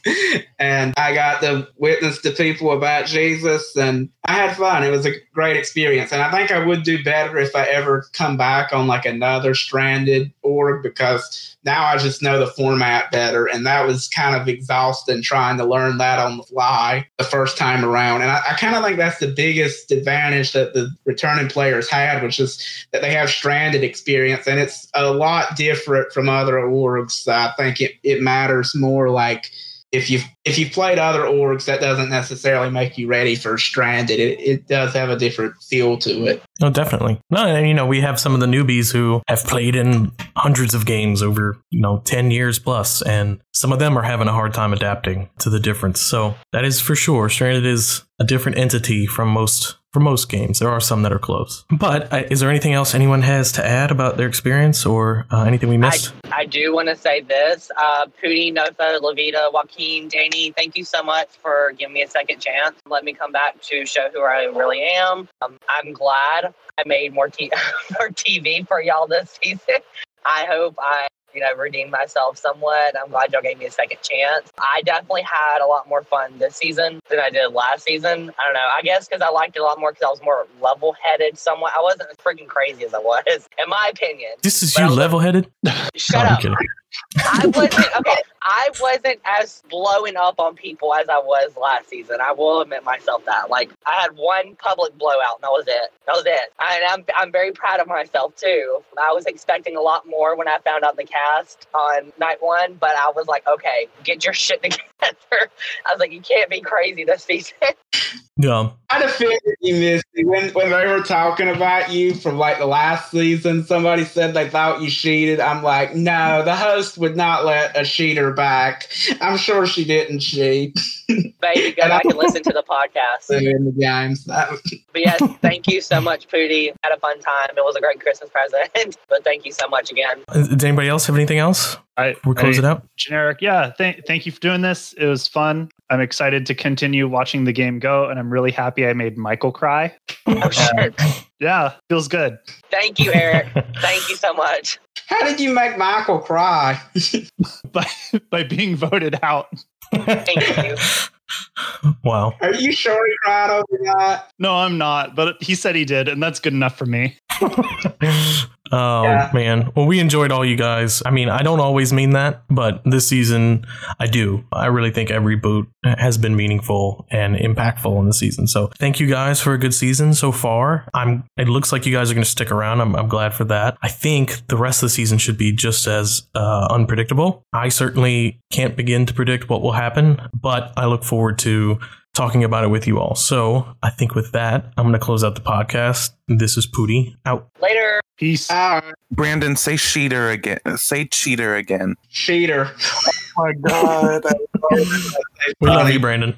and I got to witness to people about Jesus and I had fun. It was a great experience. And I think I would do better if I ever come back on like another stranded org because now I just know the format better. And that was kind of exhausting trying to learn that on the fly the first time around. And I, I kind of think that's the biggest advantage that the returning players had, which is that they have stranded experience. And it's a lot different from other orgs. I think it, it matters more like if you if you played other orgs, that doesn't necessarily make you ready for stranded. It, it does have a different feel to it. Oh, definitely. No, and you know we have some of the newbies who have played in hundreds of games over you know ten years plus, and some of them are having a hard time adapting to the difference. So that is for sure. Stranded is a different entity from most for most games. There are some that are close. But uh, is there anything else anyone has to add about their experience or uh, anything we missed? I, I do want to say this. Uh, Pooty, Notha, Levita, Joaquin, Danny, thank you so much for giving me a second chance. Let me come back to show who I really am. Um, I'm glad I made more, t- more TV for y'all this season. I hope I you know, redeemed myself somewhat. I'm glad y'all gave me a second chance. I definitely had a lot more fun this season than I did last season. I don't know. I guess because I liked it a lot more because I was more level headed somewhat. I wasn't as freaking crazy as I was, in my opinion. This is but you level headed? Shut up. I wasn't okay. I wasn't as blowing up on people as I was last season. I will admit myself that. Like I had one public blowout, and that was it. That was it. And I'm I'm very proud of myself too. I was expecting a lot more when I found out the cast on night one, but I was like, okay, get your shit together. I was like, you can't be crazy this season. Yeah. I had a feeling you missed it. When, when they were talking about you from like the last season, somebody said they thought you cheated. I'm like, no, the host would not let a cheater back. I'm sure she didn't cheat. Baby, go back and listen to the podcast. In the games. but yes, thank you so much, Pooty. Had a fun time. It was a great Christmas present. but thank you so much again. Does anybody else have anything else? I, we close I, it out. Generic, yeah. Th- thank you for doing this. It was fun. I'm excited to continue watching the game go, and I'm really happy I made Michael cry. Oh uh, shit! yeah, feels good. Thank you, Eric. Thank you so much. How did you make Michael cry? by by being voted out. Thank you. Wow. Are you sure he cried over that? No, I'm not, but he said he did, and that's good enough for me. Oh yeah. man. Well, we enjoyed all you guys. I mean, I don't always mean that, but this season I do. I really think every boot has been meaningful and impactful in the season. So thank you guys for a good season so far. I'm. It looks like you guys are going to stick around. I'm, I'm, glad for that. I think the rest of the season should be just as uh, unpredictable. I certainly can't begin to predict what will happen, but I look forward to talking about it with you all. So I think with that, I'm going to close out the podcast. This is Pooty out. Later. Peace. Uh, Brandon, say cheater again. Say cheater again. Cheater. Oh my god. we love you, Brandon.